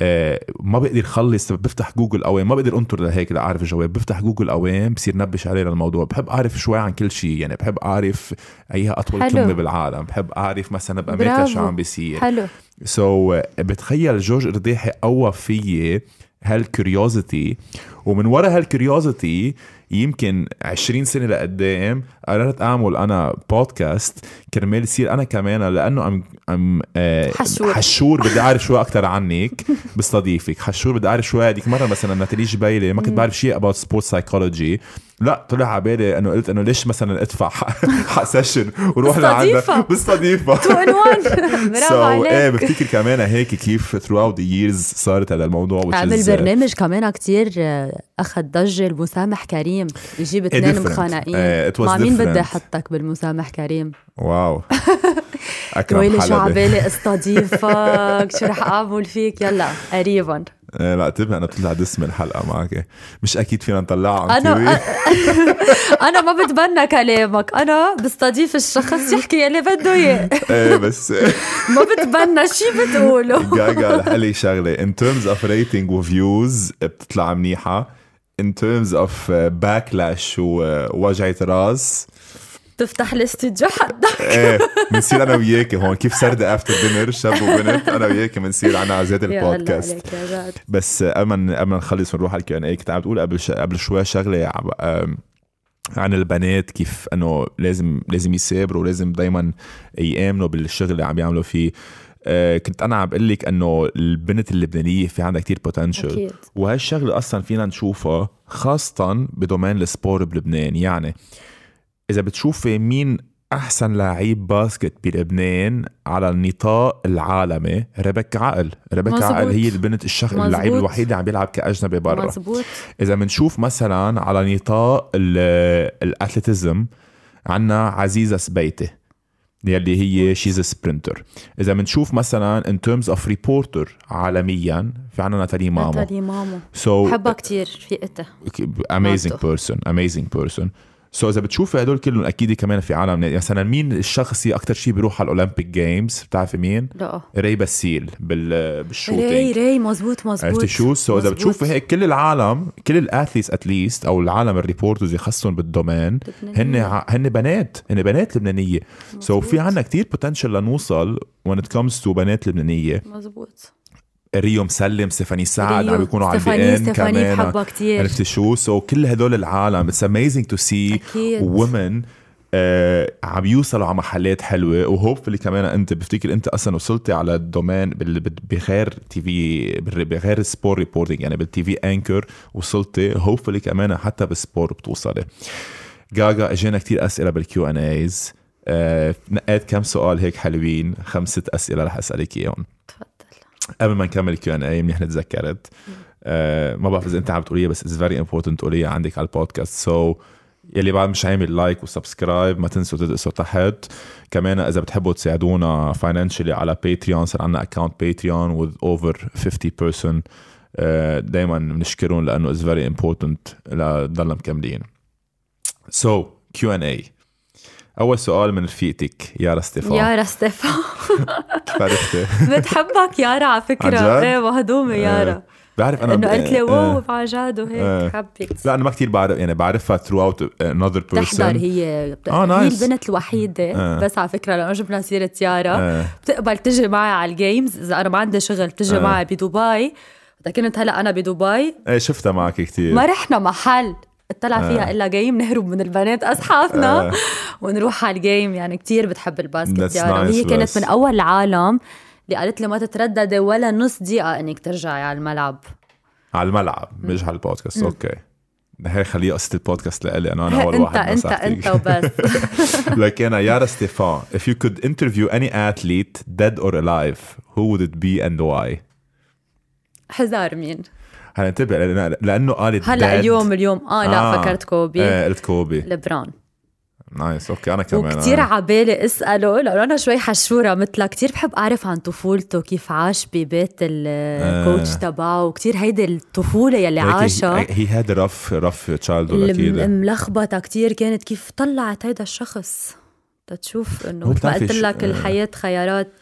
آه ما بقدر خلص. بفتح جوجل أوام. ما بقدر أنطر لهيك لأعرف الجواب بفتح جوجل أوام بصير نبش عليه للموضوع بحب أعرف شوي عن كل شيء يعني بحب أعرف ايها أطول حلو. كلمة بالعالم. بحب أعرف مثلا بأمريكا شو عم بيصير. حلو. so, بتخيل جورج قرداحي قوى فيي هال curiosity. ومن ورا هال curiosity يمكن 20 سنة لقدام قررت أعمل أنا بودكاست كرمال يصير أنا كمان لأنه ام ام آه حشور. حشور بدي أعرف شوي أكثر عنك بستضيفك. حشور بدي أعرف شوي هذيك مرة مثلا ناتالي جبيلي ما كنت بعرف شيء about sport psychology لا طلع على بالي إنه قلت إنه ليش مثلا أدفع حق, حق session وروح. لعندها بستضيفها. two in one. برافو إيه عليك. بفتكر كمان هيك كيف throughout the years صارت هذا الموضوع عمل uh, برنامج كمان كتير أخذ ضجة. المسامح كريم. يجيب اثنين different. مخانقين. إيه, مع مين. بدي أحطك بالمسامح كريم؟ واو. أكرم ويلي شو عبالي استضيفك. شو رح أعمل فيك؟ يلا قريبا. إيه لا انتبه أنا بتطلع دسم الحلقة معك. مش أكيد فينا نطلعها أنا. أنا ما بتبنى كلامك. أنا بستضيف الشخص يحكي يلي بده إياه. إيه بس ما بتبنى. شي بتقوله؟ جاجا رح لي شغلة. In terms of rating و views بتطلع منيحة. In terms of uh, backlash ووجعة راس تفتح الاستوديو حدا إيه بنصير أنا وياك هون. كيف سردة After Dinner شاب وبنت؟ أنا وياك بنصير عنا الله البودكاست. بس قبل ما قبل ما نخلص ونروح على ال Q and A كنت عم تقول قبل ش... قبل شوي شغلة عن البنات كيف إنه لازم لازم يثابروا ولازم دائما يآمنوا بالشغل اللي عم يعملوا فيه. آه، كنت أنا عم بقول لك إنه البنت اللبنانية في عندها كتير potential وهالشغله أصلا فينا نشوفها خاصه ب domaine ال sport بلبنان. يعني إذا بتشوفي مين أحسن لعيب basket بلبنان على النطاق العالمي ريبيكا عقل. ريبيكا مزبوط. عقل هي البنت الشخص. اللعيب الوحيد اللي عم بيلعب كأجنبي برا. مزبوط إذا بنشوف مثلا على نطاق ال- athlétisme عنا عزيزه سبيتي يلي هي she's sprinter إذا بنشوف مثلا in terms of reporter عالميا في عنا ناتالي مامو. ناتالي مامو. so بحبها كتير رفيقتها amazing. person amazing person so إذا بتشوفي هدول كلهم أكيد كمان في عالم يعني مثلا مين الشخص اللي أكثر شيء بيروح على ال Olympic Games بتعرفي مين؟ لا. ري باسيل بال ري بال shooting ري مزبوط مزبوط عرفتي شو؟ so إذا. بتشوفي هيك كل العالم كل ال athletes athletes أو العالم ال reporters اللي خصهم بال domaine. هن هن بنات هن بنات لبنانية. so في عنا كتير potential لنوصل when it comes to بنات لبنانية. مزبوط ريو مسلم ستيفاني سعد. عم بيكونوا على ال beIN كمان. عرفتي شو؟ so كل هدول العالم it's amazing to see. women عم يوصلوا على محلات حلوة. و hopefully كمان أنت بفتكر أنت أصلا وصلتي على ال domaine بغير TV بغير sport reporting يعني بال TV anchor وصلتي. hopefully كمان حتى بال sport بتوصلي. جاجا اجينا كتير أسئلة بال Q and As نقيت كم سؤال هيك حلوين. خمسة أسئلة رح أسألك إياهم. تفضل. قبل ما نكمل Q and A منيح نتذكرت آه ما بعرف إذا أنت عم تقوليها بس it's very important تقوليها عندك على ال podcast. so, يلي بعد مش عامل like و subscribe ما تنسوا تدعسوا تحت. كمان إذا بتحبوا تساعدونا financially على Patreon صار عندنا account Patreon with over 50 person. دائما بنشكرهم لأنه it's very important لنضلنا مكملين. so Q&A أول سؤال من رفيقتك يارا ستيفان يارا ستيفان كيف عرفتي؟ بتحبك يارا على فكرة؟ إيه مهضومة يارا بعرف أنا إنه قالت لي آه. wow عن جد. وهيك حبك لا أنا ما كتير بعرف يعني بعرفها throughout another person بتحضر هي بت... آه، هي. البنت الوحيدة آه. بس على فكرة لما جبنا سيرة يارا آه. بتقبل تجي معي على ال games إذا أنا ما عندي شغل بتجي آه. معي بدبي كنت هلأ أنا بدبي إيه شفتها معك كتير ما رحنا محل اطلع آه. فيها إلا جيم نهرب من البنات أصحابنا. آه. ونروح على الجيم يعني كتير بتحب الباسكت يارا nice وهي كانت بس. من أول العالم اللي قالت لي ما تترددي ولا نص دقيقة إنك ترجعي على الملعب. على الملعب مش على ال podcast. Okay. هي خليها قصة البودكاست لإلي أنا أنا أول انت واحد انت نصحتك. أنت وبس. لكن يارا ستيفان if you could interview any athlete dead or alive who would it be and why? حزري مين؟ هلا انتبه لأن- لأنه قالت هلا. اليوم اليوم آه لا آه. فكرت كوبي. إيه قلت كوبي. لبرون. Nice okay أنا كمان وكتير آه. عبالي اسأله لأنه أنا شوي حشورة مثلها. كتير بحب أعرف عن طفولته كيف عاش ببيت ال coach تبعه وكتير هيدي الطفولة يلي عاشها. هي هاد rough rough child أكيد. الملخبطه كتير كانت كيف طلعت هيدا الشخص. تشوف إنه مثل ما قلت لك آه. الحياة خيارات.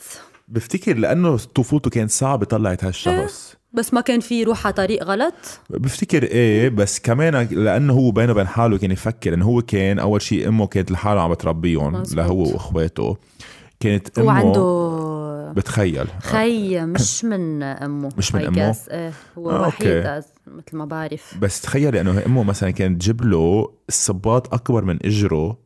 بفتكر لأنه طفولته كانت صعبة طلعت هالشخص. بس ما كان في يروح على طريق غلط؟ بفتكر إيه بس كمان لأنه هو بينه وبين حاله كان يفكر إنه هو كان أول شيء أمه كانت لحاله عم بتربيهم مزبوط. لهو وأخواته. كانت هو أمه عنده بتخيل. خي مش من أمه مش من guess. إيه هو آه، وحيد مثل ما بعرف. بس تخيل إنه أمه مثلا كانت تجيب له الصباط أكبر من إجره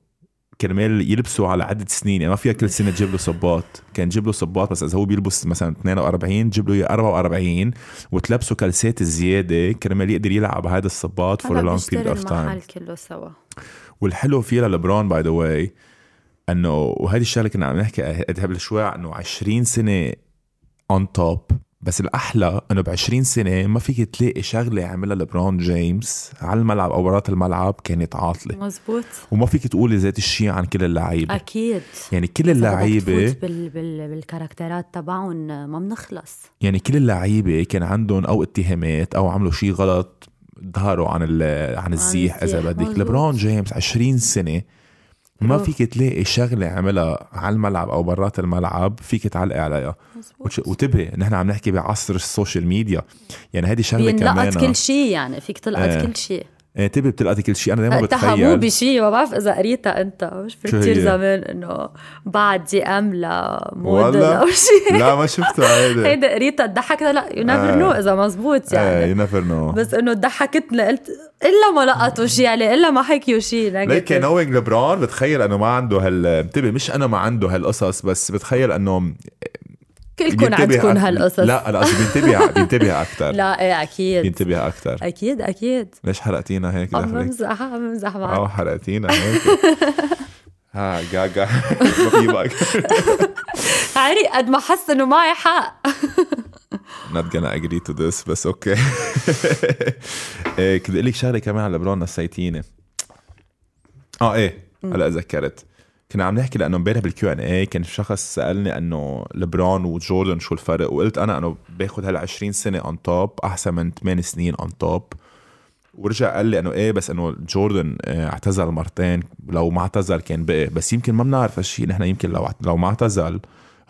كرمال يلبسوا على عدة سنين. يعني ما فيها كل سنة تجيب له صباط. كان تجيب له صباط بس إذا هو بيلبس مثلا 42 تجيب له إياه 44 وتلبسه كالسات زيادة كرمال يقدر يلعب هذا الصباط period of time بيشتري. المحل كله سوا. والحلو فيها للبرون by the way إنه وهذه الشغلة كنا عم نحكي قبل شوي انه 20 سنة on top بس الأحلى إنه ب 20 سنة ما فيك تلاقي شغلة عملها لبرون جيمس على الملعب أو برات الملعب كانت عاطلة. مزبوط. وما فيك تقولي ذات الشيء عن كل اللعيبة. أكيد. يعني كل إذا تفوت بال... بال... بال characterات تبعهم ما بنخلص. يعني كل اللعيبة كان عندهم أو اتهامات أو عملوا شيء غلط ظهروا عن ال- عن الزيح إذا الزيح، بدك. لبرون جيمس 20 سنة ما. فيك تلاقي شغلة عملها على الملعب أو برات الملعب فيك تعلقي عليها. وانتبه نحن عم نحكي بعصر ال social media. يعني هذه شغلة بينلقط كمان. كل شيء يعني فيك تلقط إيه. كل شيء. انتبه بتلقطي كل شيء أنا دائما اتهموه بتخيل. بشيء ما بعرف إذا قريتها أنت. مش شو كثير؟ زمان إنه بعد دي أم لموديل؟ أو شيء لا ما شفتها هيدا هيدا قريتها ضحكتها لا يو نيفر آه. نو إذا مزبوط إيه يعني. يو نيفر نو بس إنه ضحكتنا قلت إلا ما لقطوا شيء يعني إلا ما حكيوا شيء ليك نوينج لبرون بتخيل إنه ما عنده هال انتبه مش أنا ما عنده هالقصص بس بتخيل إنه كلكم عندكم هالقصص. لا أنا قصدي بينتبه بينتبه أكثر لا إيه أكيد. بينتبه أكثر أكيد أكيد. ليش حرقتينا هيك عم؟ بمزح عم بمزح معك. آه حرقتينا هيك. ها جاجا. بقى. عري قد ما حس إنه معي حق. Not gonna agree to this بس أوكي. إيه، كنت أقول لك شغلة كمان على لبرون نسيتيني آه إيه هلأ ذكرت كنا عم نحكي لأنه امبارح بال Q&A كان شخص سألني إنه لبرون وجوردن شو الفرق؟ وقلت أنا إنه باخذ هلأ 20 سنة on top أحسن من 8 سنين on top ورجع قال لي إنه إيه بس إنه جوردن آه، اعتزل مرتين. لو ما اعتزل كان بقي بس يمكن ما بنعرف هالشيء نحن يمكن لو لو ما اعتزل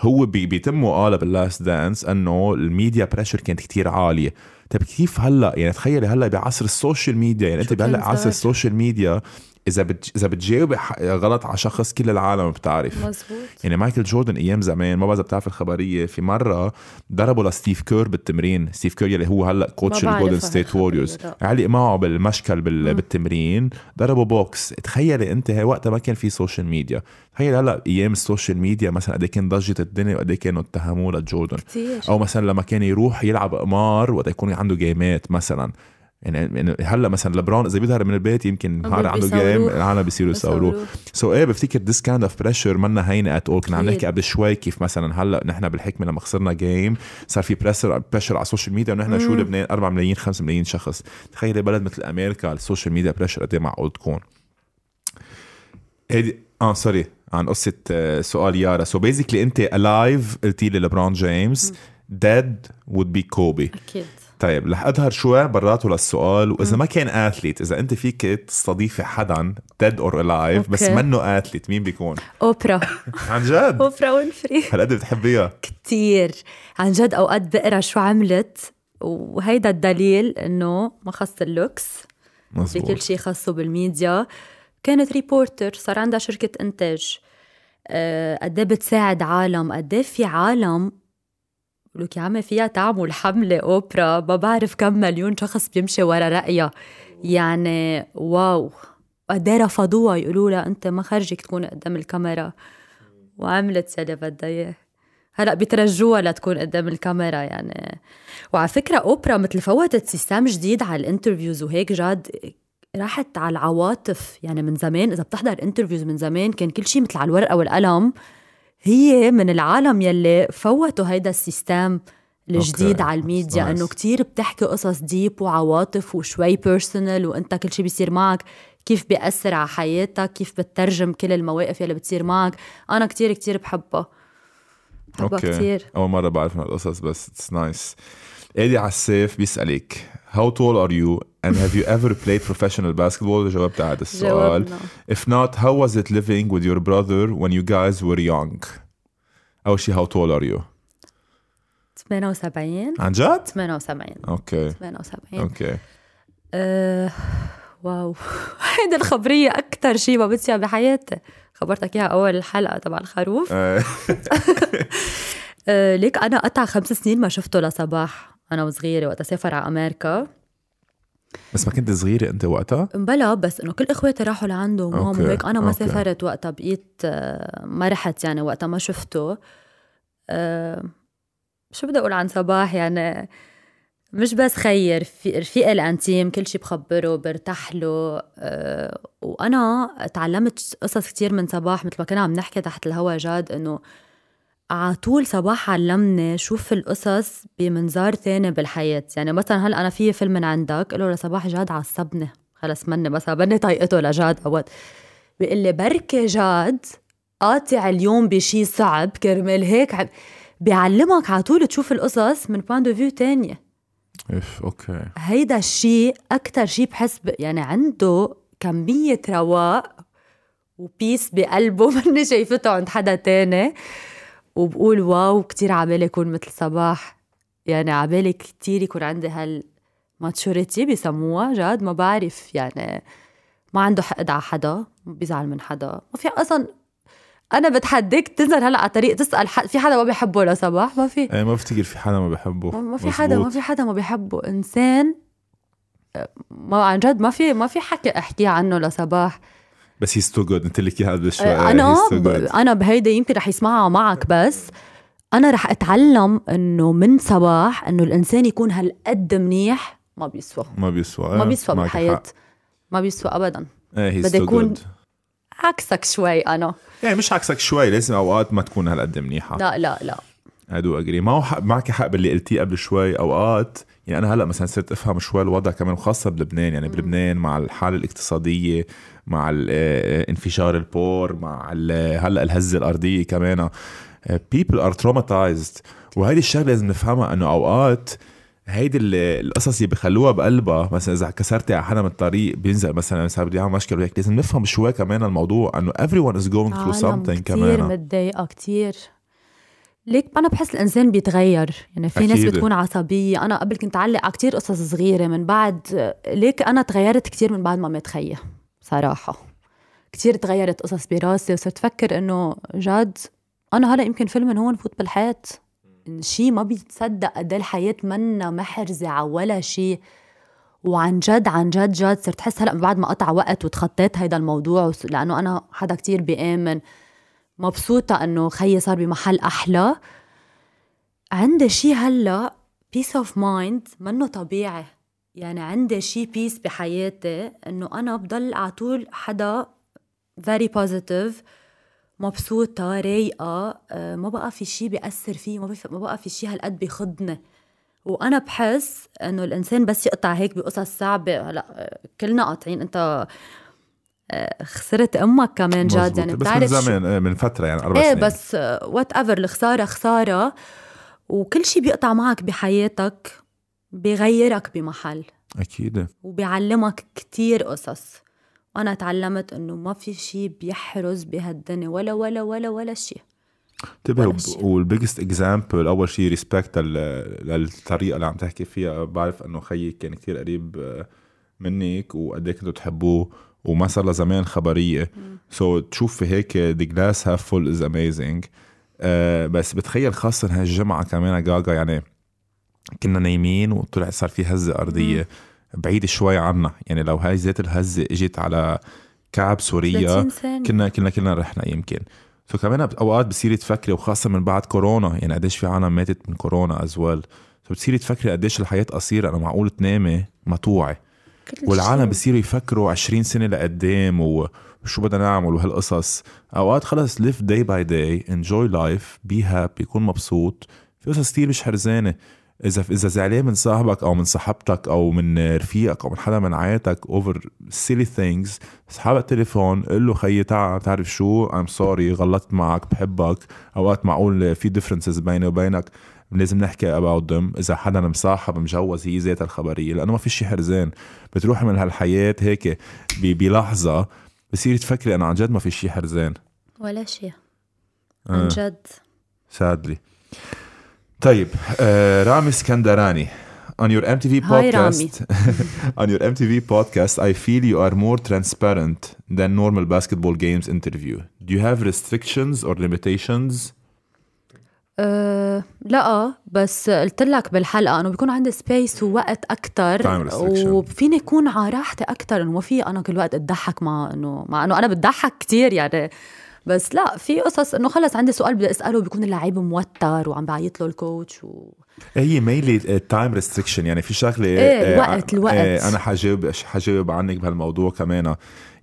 هو بي بيتم قال بال Last Dance إنه ال media pressure كانت كتير عالية. طيب كيف هلأ؟ يعني تخيلي هلأ بعصر ال social media يعني أنت بهلأ عصر؟ ال social media إذا بت... إذا بتجاوب ح- غلط على شخص كل العالم بتعرف. مزبوط يعني مايكل جوردن أيام زمان ما بعرف إذا بتعرف الخبرية في مرة ضربوا لستيف كير بالتمرين. ستيف كير يلي هو هلأ coach الجولدن ستيت ووريرز. علق معه بالمشكل بال... بالتمرين. ضربوا box. تخيلي أنت هي وقتها ما كان في social media تخيل هلأ أيام ال social media مثلا قد إيه كان ضجت الدنيا وقد إيه كانوا اتهموه لجوردن. كثير أو مثلا لما كان يروح يلعب قمار وقت يكون عنده gameات مثلا. يعني يعني هلأ مثلا لبرون إذا بيظهر من البيت يمكن نهار عنده. game العالم بيصيروا يصوروه. so إيه بفتكر this kind of pressure منا هينة at all كنا عم. نحكي قبل شوي كيف مثلا هلأ نحن بالحكمة لما خسرنا game صار في pressure pressure على ال social media ونحن شو لبنان؟ 4 ملايين 5 ملايين شخص. تخيلي بلد مثل أمريكا ال social media pressure قد إيه معقول تكون هيدي آه sorry عن قصة آه، سؤال يارا. so basically أنت alive قلتي لي لبرون جيمس dead would be كوبي أكيد. طيب رح أظهر شوي براته للسؤال وإذا ما كان athlete إذا أنت فيك تستضيفي حدا dead or alive بس. منه athlete مين بيكون؟ أوبرا. عن جد؟ أوبرا وينفري هالقد بتحبيها؟ كتير. عن جد أوقات بقرأ شو عملت وهيدا الدليل إنه ما خص ال looks في مزبوط. كل شيء خاصه بالميديا. كانت reporter صار عندها شركة إنتاج. آه، قد إيه بتساعد عالم قد إيه في عالم لك يا عمي فيها تعمل حملة أوبرا ما بعرف كم مليون شخص بيمشي ورا رأيها. يعني wow. قد رفضوها يقولوا لها أنت ما خرجك تكون قدام الكاميرا. وعملت يلي بدها إياه. هلأ بيترجوها لتكون قدام الكاميرا يعني. وعلى فكرة أوبرا مثل فوتت system جديد على ال interviews وهيك جاد راحت على العواطف. يعني من زمان إذا بتحضر interviews من زمان كان كل شيء مثل على الورقة والقلم. هي من العالم يلي فوتوا هيدا ال system الجديد okay. على ال media Nice. انه كتير بتحكي قصص deep وعواطف وشوي personal وإنت كل شيء بيصير معك كيف بيأثر على حياتك كيف بتترجم كل المواقف يلي بتصير معك. أنا كتير كتير بحبها. بحبها كتير. أول مرة بعرف من القصص بس it's nice ايدي عساف بيسألك. How tall are you? And have you ever played professional basketball؟ جاوبت على هذا السؤال. جاوبنا If not, how was it living with your brother when you guys were young? أول شيء how tall are you؟ 78 عن جد؟ 78 أوكي. 78 أوكي. أه واو. هيدا الخبرية أكتر شيء ما بنسيها بحياتي. خبرتك إياها أول الحلقة تبع الخروف. آه، آه ليك أنا قطع خمس سنين ما شفته لصباح. أنا وصغيرة وقت سافر على أمريكا. بس ما كنت صغيرة أنت وقتها؟ بلا بس إنه كل إخواتي راحوا لعنده وماما وهيك. أنا ما أوكي. سافرت وقتها بقيت آه، ما رحت يعني وقتها ما شفته. آه، شو بدي أقول عن صباح؟ يعني مش بس خير في رفيقي الأنتيم كل شيء بخبره برتاح له. أه وأنا تعلمت قصص كتير من صباح مثل ما كنا عم نحكي تحت الهوا جاد إنه على طول صباح علمني شوف القصص بمنظار تاني بالحياة. يعني مثلا هلأ أنا في فيلم من عندك قله لصباح جاد عصبني. خلص مني مثلا بني طايقته لجاد أول. بيقول لي بركي جاد قاطع اليوم بشي صعب كرمال هيك عم- بيعلمك على طول تشوف القصص من point de vue تانية إف أوكي. هيدا الشيء أكتر شيء بحس ب... يعني عنده كمية رواق و peace بقلبه. مني شايفته عند حدا تاني. وبقول واو كتير عبالي يكون مثل صباح. يعني عبالي كتير يكون عندي هال maturity بيسموها جاد ما بعرف يعني ما عنده حقد على حدا بيزعل من حدا. ما في أصلا أنا بتحديك تنزل هلأ على طريق تسأل حد في حدا ما بيحبه لصباح ما في. إيه ما بفتكر في حدا ما بحبه ما- في حدا ما. في حدا ما بيحبه. إنسان ما عن جد ما في ما في حكي أحكيه عنه لصباح بس هيز تو جود انت اللي اياها قبل شوي أنا. أنا بهيدا يمكن رح يسمعها معك بس أنا رح أتعلم إنه من صباح إنه الإنسان يكون هالقد منيح ما بيسوى. ما بيسوى. ما إيه، بيسوى بالحياة. ما بيسوى ابدا. إيه بدي يكون- عكسك شوي أنا. يعني مش عكسك شوي لازم أوقات ما تكون هالقد منيحة. لا لا لا. هدو اجري ما هو حق معك حق باللي قلتيه قبل شوي أوقات. يعني أنا هلأ مثلا صرت أفهم شوي الوضع كمان وخاصه بلبنان. يعني بلبنان مع الحالة الاقتصادية مع آه، انفجار البور مع هلأ الهزة الأرضية كمان. people are traumatized. وهيدي الشغلة لازم نفهمها إنه أوقات هيدي ال- القصص اللي بخلوها بقلبها مثلا إذا كسرتي على حدا من الطريق بينزل مثلا صار بده يعمل مشكلة وهيك لازم نفهم شوي كمان الموضوع إنه everyone is going through something كمان. متضايقة كتير. ليك أنا بحس الإنسان بيتغير. يعني في ناس أكيد. بتكون عصبية. أنا قبل كنت أعلق على كتير قصص صغيرة. من بعد ليك أنا تغيرت كتير من بعد ما مات خيي صراحة. كتير تغيرت قصص براسي وصرت فكر إنه جد أنا هلأ يمكن فيلم من هون فوت بالحياة. شيء ما بيتصدق قد إيه الحياة منا محرزة على ولا شيء وعن جد عن جد جد صرت حس هلأ بعد ما قطع وقت وتخطيت هيدا الموضوع. لأنه أنا حدا كتير بيآمن. مبسوطة إنه خيي صار بمحل أحلى. عندي شي هلأ peace of mind منه طبيعي. يعني عندي شي peace بحياتي إنه أنا بضل على طول حدا very positive مبسوطة رايقة آه، ما بقى في شي بيأثر فيه ما. ما بقى في شي هالقد بيخضني. وأنا بحس إنه الإنسان بس يقطع هيك بقصص صعبة. هلأ آه، كلنا قاطعين. أنت خسرت أمك كمان مزبوط. يعني بس من بتعرف زمان آه، من فترة يعني أربع إيه سنين. بس whatever الخسارة خسارة وكل شيء بيقطع معك بحياتك بيغيرك بمحل. أكيد. وبيعلمك كتير قصص. وأنا تعلمت إنه ما في شيء بيحرز بهالدنيا ولا ولا ولا ولا شيء انتبه ولا شيء. وال biggest example أول شيء respect للطريقة اللي عم تحكي فيها بعرف إنه خيك كان كتير قريب منك وقد إيه كنتوا تحبوه وما صار له زمان خبرية. so, تشوف في هيك the glass half full is amazing. آه بس بتخيل خاصة هالجمعة كمان جاجا يعني كنا نايمين وطلع صار في هزة أرضية. بعيده شوي عنا يعني لو هاي ذات الهزة إجت على كعب سوريا 30 ثانية. كنا كنا كلنا رحنا يمكن. so كمان أوقات بتصيري تفكري وخاصة من بعد كورونا يعني قديش في عالم ماتت من كورونا as well سو بتصيري تفكري قديش الحياة قصيرة. أنا معقول تنامي ما توعي كل والعالم. بصيروا يفكروا 20 سنة لقدام وشو بدنا نعمل وهالقصص. أوقات خلص live day by day enjoy life be happy كون مبسوط. في قصص كتير مش حرزانة. إذا إذا زعلان من صاحبك أو من صاحبتك أو من رفيقك أو من حدا من عائلتك over silly things اسحب التليفون قل له خيي تعال بتعرف شو؟ I'm sorry غلطت معك بحبك. أوقات معقول في differences بيني وبينك. لازم نحكي about them. إذا حدا مصاحب مجوز هي ذات الخبرية. لأنه ما في شي حرزان. بتروحي من هالحياة هيك بلحظة بصيري تفكري أنا عن جد ما في شي حرزان. ولا شيء آه. عن جد. سادلي طيب آه رامي اسكندراني. On your MTV podcast on your MTV podcast I feel you are more transparent than normal basketball games interview. Do you have restrictions or limitations أه لا بس قلت لك بالحلقة إنه بيكون عندي space ووقت أكثر. وفيني أكون على راحتي أكثر إنه ما في أنا كل وقت أتضحك مع إنه مع إنه أنا بتضحك كتير يعني بس لا في قصص إنه خلص عندي سؤال بدي أسأله بيكون اللعيب موتر وعم بعيط له ال coach و... هي mainly time restriction يعني في شغلة إيه، آه، الوقت- الوقت. آه، أنا حجاوب حجاوب عنك بهالموضوع كمان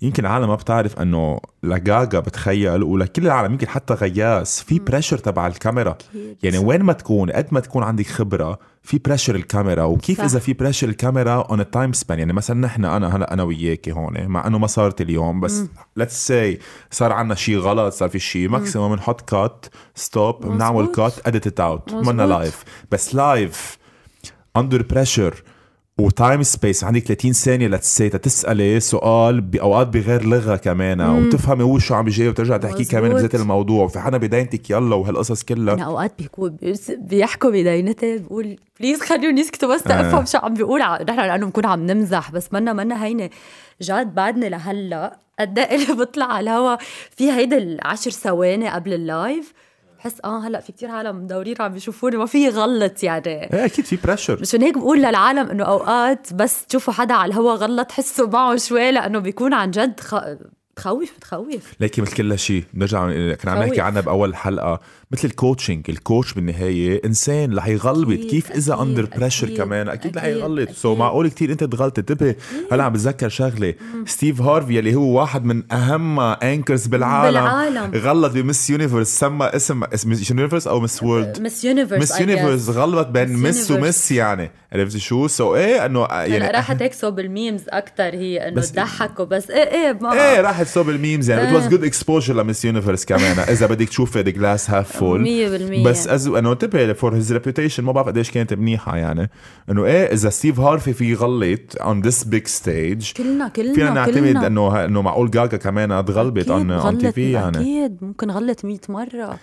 يمكن العالم ما بتعرف إنه لجاجا بتخيل ولكل العالم يمكن حتى غياس في pressure تبع الكاميرا. يعني وين ما تكون قد ما تكون عندك خبرة في pressure الكاميرا. وكيف صح. إذا في pressure الكاميرا on time span يعني مثلا نحن أنا هلا أنا وياكي هون مع إنه ما صارت اليوم بس let's say صار عندنا شيء غلط صار في شيء maximum بنحط cut stop بنعمل. cut edit out منا. live بس live under pressure و time space عندك 30 ثانية let's say تسألي سؤال بأوقات بغير لغة كمان وتفهمي هو شو عم بيجاوب وترجع تحكي كمان. بذات الموضوع. في حدا بدينتك يلا وهالقصص كلها. أنا أوقات بيكون بيحكوا بدينتي بقول please خلوني يسكتوا بس آه. تفهم شو عم بيقول. نحن لأنه بنكون عم نمزح بس منا منا هينة جاد بعدني لهلأ. قد إيه اللي بطلع على الهوا؟ في هيدا العشر ثواني قبل ال live بحس آه هلأ في كتير عالم مدورين عم بيشوفوني ما في غلط يعني. إيه أكيد في pressure مشان هيك بقول للعالم إنه أوقات بس تشوفوا حدا على الهوا غلط حسوا معه شوي لأنه بيكون عن جد خ... بتخوف بتخوف. لكن مثل كل شيء بنرجع كنا عم نحكي. عنها بأول حلقة. مثل ال coaching ال coach بالنهاية إنسان رح يغلط كيف إذا under pressure كمان. أكيد رح يغلط. so أكيد. معقول كتير أنت تغلط. انتبه هلأ عم بتذكر شغلة. ستيف هارفي اللي هو واحد من أهم anchors بالعالم. بالعالم. غلط ب Miss Universe سمى اسم اسم Miss Universe أو Miss World Miss Universe Miss Universe غلط بين Miss و Miss يعني. عرفتي شو؟ so إيه إنه يعني راحت هيك صوب ال memes أكثر هي إنه تضحكوا بس إيه إيه ما إيه راحت صوب ال memes يعني. it was. good exposure ل Miss Universe كمان. إذا بدك تشوفي the glass half full 100% بس از انه انتبه for his reputation ما بعرف قديش كانت منيحة يعني. إنه إيه إذا ستيف هارفي في غلط on this big stage كلنا كلنا فينا نعتمد. إنه إنه معقول جاجا كمان تغلط on on TV يعني. أكيد. ممكن غلط 100 مرة.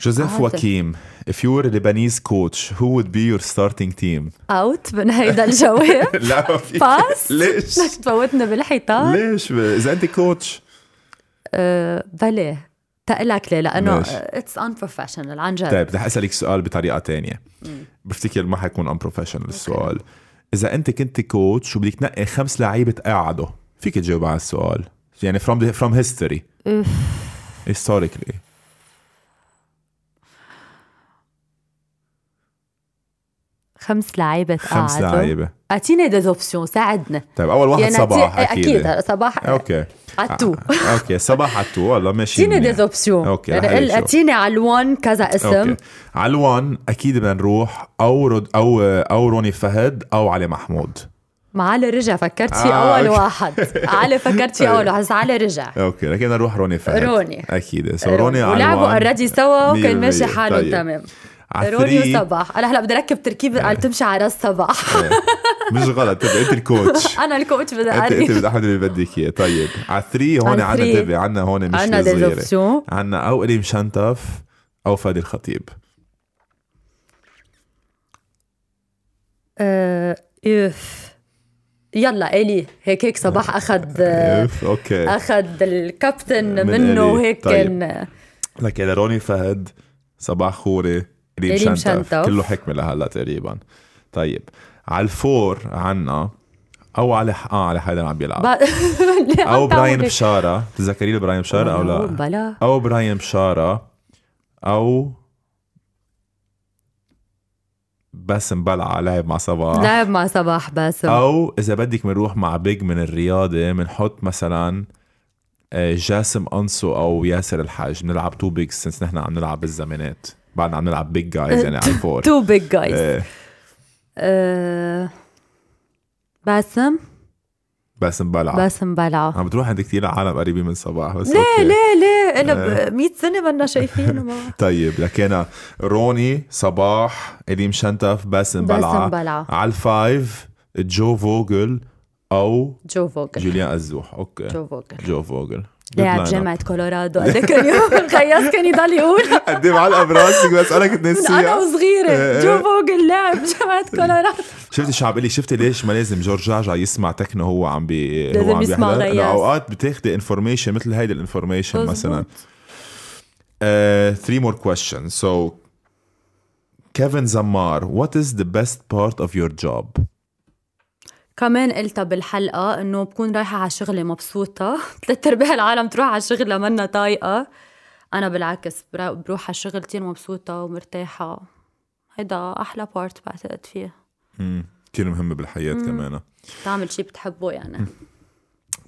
جوزيف. واكيم if you were a Lebanese coach who would be your starting team اوت من هيدا الجواب. لا باس ليش؟ بدك تفوتنا بالحيطان. ليش؟ إذا أنت كوتش أه بلى. تقلك ليه لأنه. it's unprofessional عن جد. طيب رح أسألك سؤال بطريقة تانية. بفتكر ما حيكون unprofessional السؤال. إذا أنت كنت coach وبدك تنقي خمس لعيبة تقعدوا فيك تجاوب على السؤال. يعني from the, from history. خمس لعيبة خمس قعدوا. لعيبة. اعطيني ديز أوبسيون ساعدنا. طيب أول واحد يعني صباح أكيد أكيد. صباح أوكي. عتو آه، أوكي صباح عتو والله ماشي اعطيني. ديز أوبسيون. أوكي، نشوف. اعطيني على الوان كذا اسم. أوكي. على الوان أكيد بدنا نروح أو رد أو أو روني فهد أو علي محمود. مع علي رجع فكرت فيه آه، أول أوكي. واحد. علي فكرت فيه أول واحد بس علي رجع. أوكي لكن نروح روني فهد. روني. أكيد. سو روني. على ولعبوا. اوريدي سوا وكان ماشي. حالهم طيب. تمام. روني وصباح. أنا هلا بدي أركب تركيبه قال تمشي على راس صباح مش غلط. تبقى أنت الكوتش. أنا الكوتش بدي انت أنت بدي احد اللي بدك إياه. طيب. على 3 هون عندنا. انتبه عندنا هون مش عندنا ديز صغيره اوبسيون عندنا أو اليم شنتف أو فادي الخطيب. آه، اوف يلا إلي. هيك هيك صباح اخذ إف. أوكي. أخذ الكابتن من منه. وهيك طيب. كان لك يا روني فهد. صباح خوري. اليم إليم شنتف شنتف. كله حكمة لهلا تقريبا. طيب على الفور عنا أو على آه على حدا عم بيلعب. أو براين بشارة. تتذكري له براين بشارة أو لا؟ بلا. أو براين بشارة. أو باسم بلعه لعب مع صباح. لعب مع صباح باسم أو إذا بدك بنروح مع بيج من الرياضة بنحط مثلا آه، جاسم أنسو أو ياسر الحاج. بنلعب تو بيج سنس نحن عم نلعب بالزمانات. بعدنا عم نلعب بيج جايز يعني على الفور تو بيج جايز باسم؟ باسم بلعة. باسم بلعة. عم بتروح عند كثير عالم قريبين من صباح بس ليه أوكي. ليه ليه؟ أنا إيه. ب 100 سنة بدنا شايفينه طيب لكن روني صباح إليم شنتف باسم بلعة. باسم بلعة. على ال five جو فوجل أو جو فوجل جوليان الزوح okay. جو فوجل جو فوجل لاعب جامعة كولورادو قد إيه كان يوم الخياس كان يضل يقول. قد إيه معلقه براسك؟ بسألك من أنا تنسيها وصغيرة. إيه. جو فوجل لاعب جامعة كولورادو شفتي شو عم لي شفتي ليش ما لازم جورج جعجع يسمع تكنو هو عم بي لازم هو عم يسمع. إنه اوقات بتاخدي information مثل هيدي ال information مثلا. مزبوط. 3 more question so كيفن زمار what is the best part of your job? كمان قلتها بالحلقة إنه بكون رايحة على شغلي مبسوطة. ثلاث أرباع العالم تروح على شغلها منا طايقة. أنا بالعكس بروح على الشغل كتير مبسوطة ومرتاحة. هيدا أحلى part بعتقد فيه مم. كتير مهمة بالحياة كمان. تعمل شي بتحبه يعني.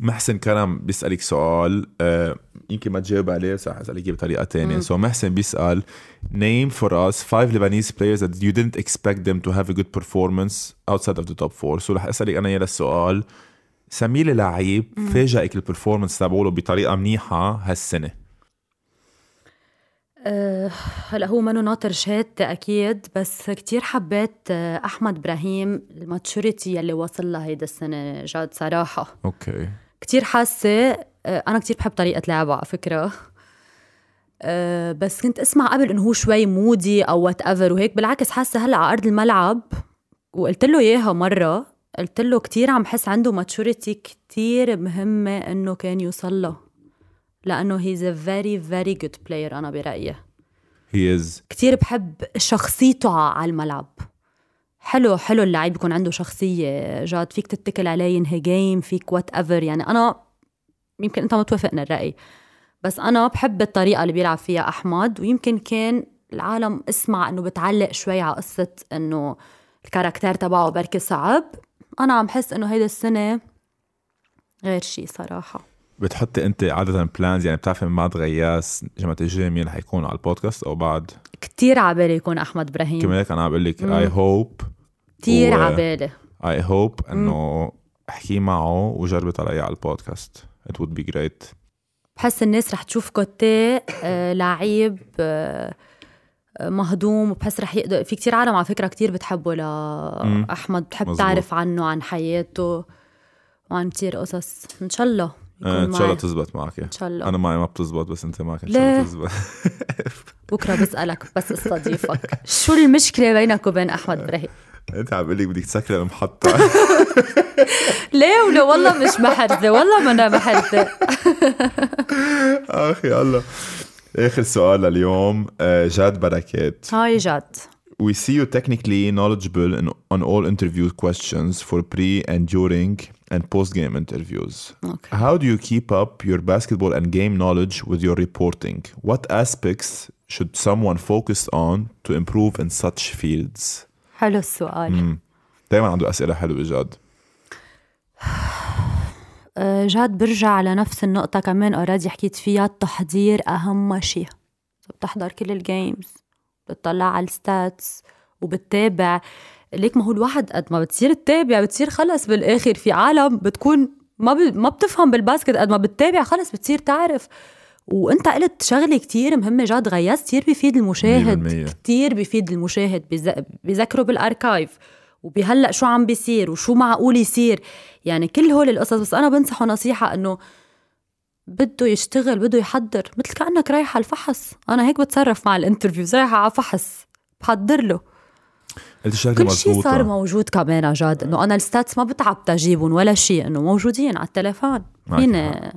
محسن كرم بيسألك سؤال آه يمكن ما تجاوب عليه رح أسألك إياه بطريقة تانية. so so محسن بيسأل name for us five Lebanese players that you didn't expect them to have a good performance outside of the top four. So رح أسألك أنا إياه للسؤال سمي لي لعيب فاجئك ال performance تبعوله بطريقة منيحة هالسنة؟ أه، هلا هو منو ناطر شهادتي أكيد بس كتير حبيت أه، أحمد إبراهيم ال maturity يلي وصل لها هيدا السنة جاد صراحة. okay. كتير حاسة أنا كتير بحب طريقة لعبه على فكرة. أه، بس كنت أسمع قبل إنه هو شوي moody أو whatever وهيك بالعكس حاسة هلأ على أرض الملعب. وقلت له إياها مرة. قلت له كتير عم حس عنده maturity كتير مهمة إنه كان يوصل له. لأنه he's a very very good player أنا برأيي. He is. كتير بحب شخصيته على الملعب. حلو حلو اللعيب يكون عنده شخصية. جاد فيك تتكل عليه ينهي game فيك whatever يعني أنا يمكن أنت ما توافقنا الرأي. بس أنا بحب الطريقة اللي بيلعب فيها أحمد ويمكن كان العالم اسمع إنه بتعلق شوي على قصة إنه ال caractère تبعه بركي صعب. أنا عم حس إنه هيدا السنة غير شي صراحة. بتحطي أنت عادة plans يعني بتعرفي من بعد غياس جماعة الجاي مين رح يكون على البودكاست أو بعد؟ كتير عبالي يكون أحمد إبراهيم. كمان هيك أنا عم بقول لك I hope كتير و- عبالي اي هوب إنه أحكي معه وجربت علي على البودكاست. It would be great. بحس الناس رح تشوف كوتي آه لعيب آه آه، مهضوم وبحس رح يقدر في كتير عالم على فكرة كتير بتحبه لاحمد بتحب مزبوط. تعرف عنه عن حياته وعن كتير قصص. إن شاء الله إن شاء الله. تزبط معك. إن شاء الله. أنا معي ما بتزبط بس أنت معك إن شاء؟ الله تزبط. بكرة بسألك بس استضيفك. شو المشكلة بينك وبين أحمد إبراهيم؟ انت عم بقول لك بدك تسكري المحطة ليه ولا والله مش محرزه والله ما أنا محرزه أخي الله اخر سؤال لليوم آه، جاد بركات هاي جد We see you technically knowledgeable in, on all interview questions for pre and during and post game interviews. Okay. How do you keep up your basketball and game knowledge with your reporting? What aspects should someone focus on to improve in such fields? حلو السؤال. دائما عنده أسئلة حلوة جاد. آه، جاد برجع على نفس النقطة كمان already حكيت فيها التحضير أهم شيء. بتحضر كل ال games بتطلع على ال stats وبتتابع. ليك ما هو الواحد قد ما بتصير تتابع بتصير خلص بالآخر في عالم بتكون ما ب... ما بتفهم بال basket قد ما بتتابع خلص بتصير تعرف. وانت قلت شغلة كتير مهمة جاد غياس كتير بيفيد المشاهد 100%. كتير بيفيد المشاهد بيذكره بال archive وبيهلق شو عم بيصير وشو معقول يصير. يعني كل هول القصص بس أنا بنصحه نصيحة إنه بده يشتغل بده يحضر مثل كأنك رايح على الفحص. أنا هيك بتصرف مع ال interviews رايحة على فحص بحضر له. قلت شغلة كل شيء صار موجود كمان جاد إنه أنا ال stats ما بتعب تجيبهم ولا شيء إنه موجودين على التليفون. فينا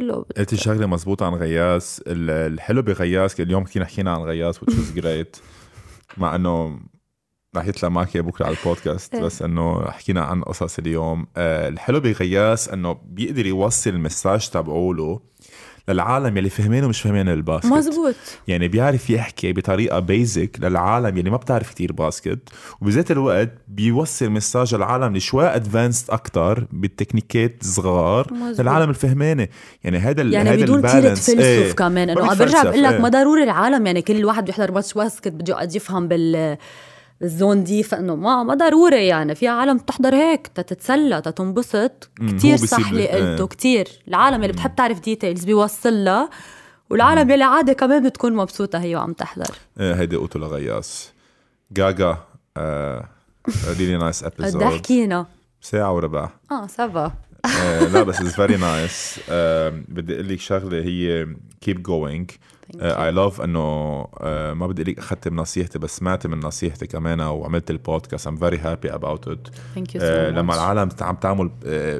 كله بت- قلت شغله مزبوطة عن غياس ال- الحلو بغياس اليوم كنا حكينا عن غياس which was great مع إنه رح يطلع معك بكرة على البودكاست إيه. بس إنه حكينا عن قصص اليوم آه الحلو بغياث إنه بيقدر يوصل ال message تبعوله للعالم يلي فهمانه مش فهمانه ال basket مزبوط يعني بيعرف يحكي بطريقة basic للعالم يلي ما بتعرف كتير basket وبذات الوقت بيوصل message العالم اللي شوي advanced أكتر بالتكنيكات صغار مزبوط. للعالم الفهمانة يعني هذا يعني هذا بدون كتير ال balance تفلسف إيه. كمان ما انه برجع بقول لك إيه. ما ضروري العالم يعني كل واحد بيحضر match basket بده يفهم بال ال zone دي فإنه ما ما ضروري يعني في عالم بتحضر هيك تتسلى تتنبسط كتير صح اللي. قلته كتير. العالم اللي بتحب تعرف details بيوصل لها والعالم اللي عادي كمان بتكون مبسوطة هي وعم تحضر. إيه، هيدي قلته لغياث جاجا آه really nice قد episode إيه حكينا ساعة وربع. آه ça va. آه، لا بس it's very nice بدي أقول لك شغلة هي keep going I love إنه آه، ما بدي أقول لك اخذت من نصيحتي بس سمعت من نصيحتي كمان وعملت البودكاست I'm very happy about it آه، لما العالم عم تعمل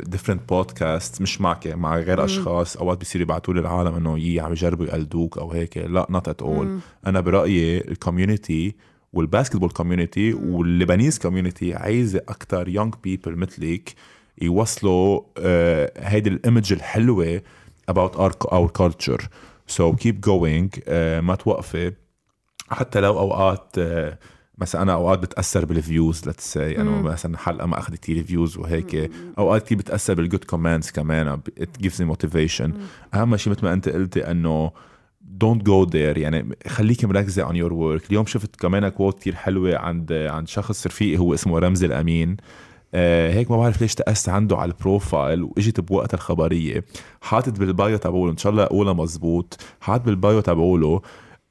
different بودكاست مش معك مع غير أشخاص أوقات بيصير يبعتوا لي العالم إنه يي عم يجربوا يقلدوك أو هيك. لا not at all أنا برأيي ال community وال basketball community وال Lebanese community عايزة أكثر young people مثلك يوصلوا آه هيدي ال image الحلوة about our, our culture. So keep going uh, ما توقفي. حتى لو أوقات uh, مثلا أنا أوقات بتأثر بال views let's say انه مثلا حلقة ما أخذت كثير views وهيك. أوقات كثير بتأثر بال good comments كمان it gives me motivation. أهم شيء مثل ما أنت قلتي إنه don't go there يعني خليكي مركزة on your work. اليوم شفت كمان quote كثير حلوة عند عند شخص رفيقي هو اسمه رمزي الأمين. هيك ما بعرف ليش تأست عنده على ال profile وإجت بوقتها الخبرية. حاطط بال bio تبعوله إن شاء الله أقولها مزبوط. حاطط بال bio تبعوله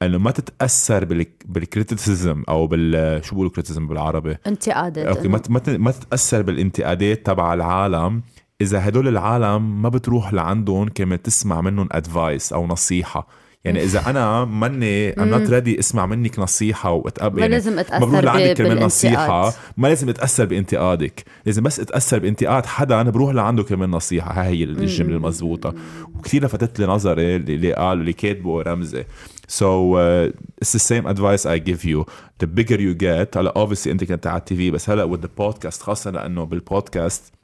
إنه ما تتأثر بال criticism أو بال شو بيقولوا criticism بالعربي؟ انتقادات okay ما ما تتأثر بالانتقادات تبع العالم. إذا هدول العالم ما بتروح لعندهم كمان تسمع منهم advice أو نصيحة. يعني إذا أنا ماني I'm not ready اسمع منك نصيحة واتقبل ما يعني لازم أتأثر ما بروح لعندك كرمال نصيحة. ما لازم أتأثر بانتقادك. لازم بس أتأثر بانتقاد حدا أنا بروح لعنده كرمال نصيحة. هاي هي الجملة المضبوطة. وكثير لفتت لي نظري اللي اللي قال اللي كاتبه رمزي. So uh, it's the same advice I give you. The bigger you get, هلا obviously أنت كنت على ال TV بس هلا with the podcast خاصة لأنه بالبودكاست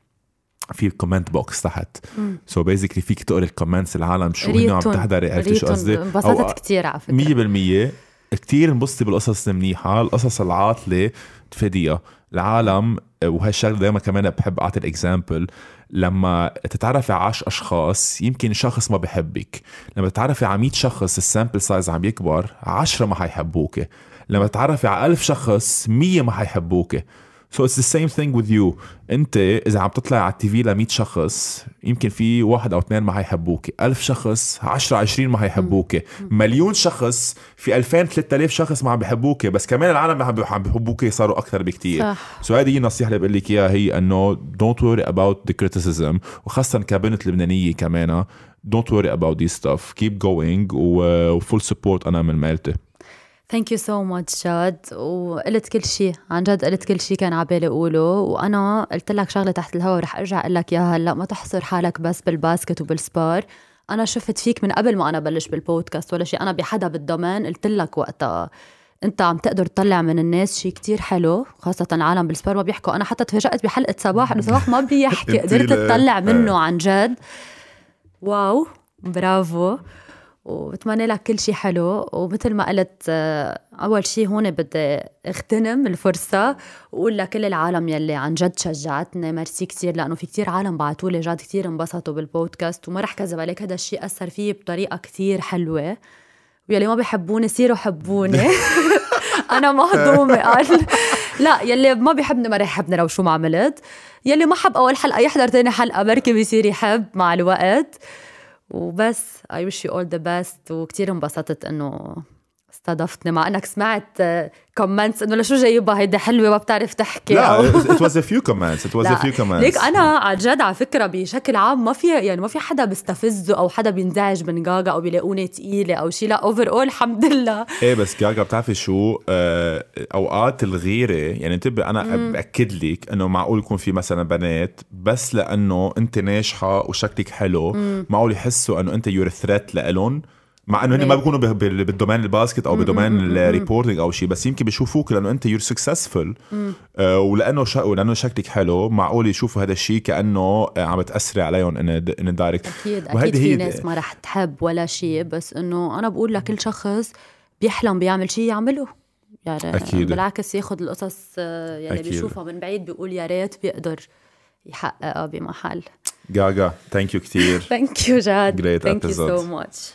في comment box تحت. so so basically فيك تقرا ال comments العالم شو هن عم تحضري عرفتي شو قصدي؟ انبسطت كثير على فكرة. 100% كتير انبسطي بالقصص المنيحة القصص العاطلة تفيديها. العالم وهي الشغلة دائما كمان بحب أعطي ال example لما تتعرفي على 10 أشخاص يمكن شخص ما بحبك. لما تتعرفي على 100 شخص ال sample size عم يكبر 10 ما حيحبوك لما تتعرفي على 1000 شخص 100 ما حيحبوك So it's the same thing with you. انت اذا عم تطلع على ال TV ل 100 شخص يمكن في واحد أو اثنين ما حيحبوك 1000 شخص 10 20 ما حيحبوك مليون شخص في 2000 3000 شخص ما عم بحبوك بس كمان العالم اللي عم بحبوك صاروا أكثر بكتير. صح. so هذه هي النصيحة اللي بقول لك إياها هي إنه don't worry about the criticism. وخاصة كبنت لبنانية كمان don't worry about this stuff. keep going و- و full support أنا من مالتي. thank you so much جاد. وقلت كل شيء عن جد قلت كل شيء كان عبالي أقوله. وأنا قلت لك شغلة تحت الهواء ورح أرجع أقول لك إياها. هلأ ما تحصر حالك بس بال basket وبال sport. أنا شفت فيك من قبل ما أنا بلش بالبودكاست ولا شيء أنا بحدا بال domaine. قلت لك وقتها أنت عم تقدر تطلع من الناس شيء كتير حلو خاصة العالم بال sport ما بيحكوا. أنا حتى تفاجأت بحلقة صباح. إنه صباح ما بيحكي. قدرت تطلع آه. منه عن جد. واو. برافو. وبتمنى لك كل شيء حلو. ومثل ما قلت آه، أول شيء هون بدي اغتنم الفرصة وأقول لكل العالم يلي عن جد شجعتني. ميرسي كثير لأنه في كثير عالم بعثوا لي جد كثير انبسطوا بالبودكاست. وما رح كذب عليك هذا الشيء أثر فيي بطريقة كثير حلوة. ويلي ما بيحبوني صيروا حبوني. أنا مهضومه قال. لا يلي ما بيحبني ما رح يحبني لو شو ما عملت. يلي ما حب أول حلقة يحضر تاني حلقة بركي بيصير يحب مع الوقت. وبس I wish you all the best وكتير انبسطت انه استضفتني مع أنك سمعت comments إنه لشو جايبها هيدي حلوة ما بتعرف تحكي. لا few comments it was a لا، few comments. ليك أنا عن جد على فكرة بشكل عام ما في يعني ما في حدا بيستفزه أو حدا بينزعج من جاجا أو بيلاقوني تقيلة أو شيء لا overall الحمد لله. إيه بس جاجا بتعرفي شو؟ آه أوقات الغيرة يعني انتبه أنا باكد لك إنه معقول يكون في مثلا بنات بس لأنه أنت ناجحة وشكلك حلو معقول يحسوا إنه أنت you're threat لإلهم. مع إنه هن ما بيكونوا به- بال- بال domaine ال basket أو ب domaine ال reporting أو شيء بس يمكن بيشوفوك لأنه أنت you're successful آه ولأنه شا... ولأنه شكلك حلو معقول يشوفوا هذا الشيء كأنه آه، عم بتاثري عليهم in indirect أكيد أكيد في ناس ما رح تحب ولا شيء بس إنه أنا بقول لكل شخص بيحلم بيعمل شيء يعمله. يعني أكيد. بالعكس ياخذ القصص آه، يلي أكيد. بيشوفها من بعيد بيقول يا ريت بيقدر يحققها بمحل. جاجا thank you كثير thank you جاد. thank you. so much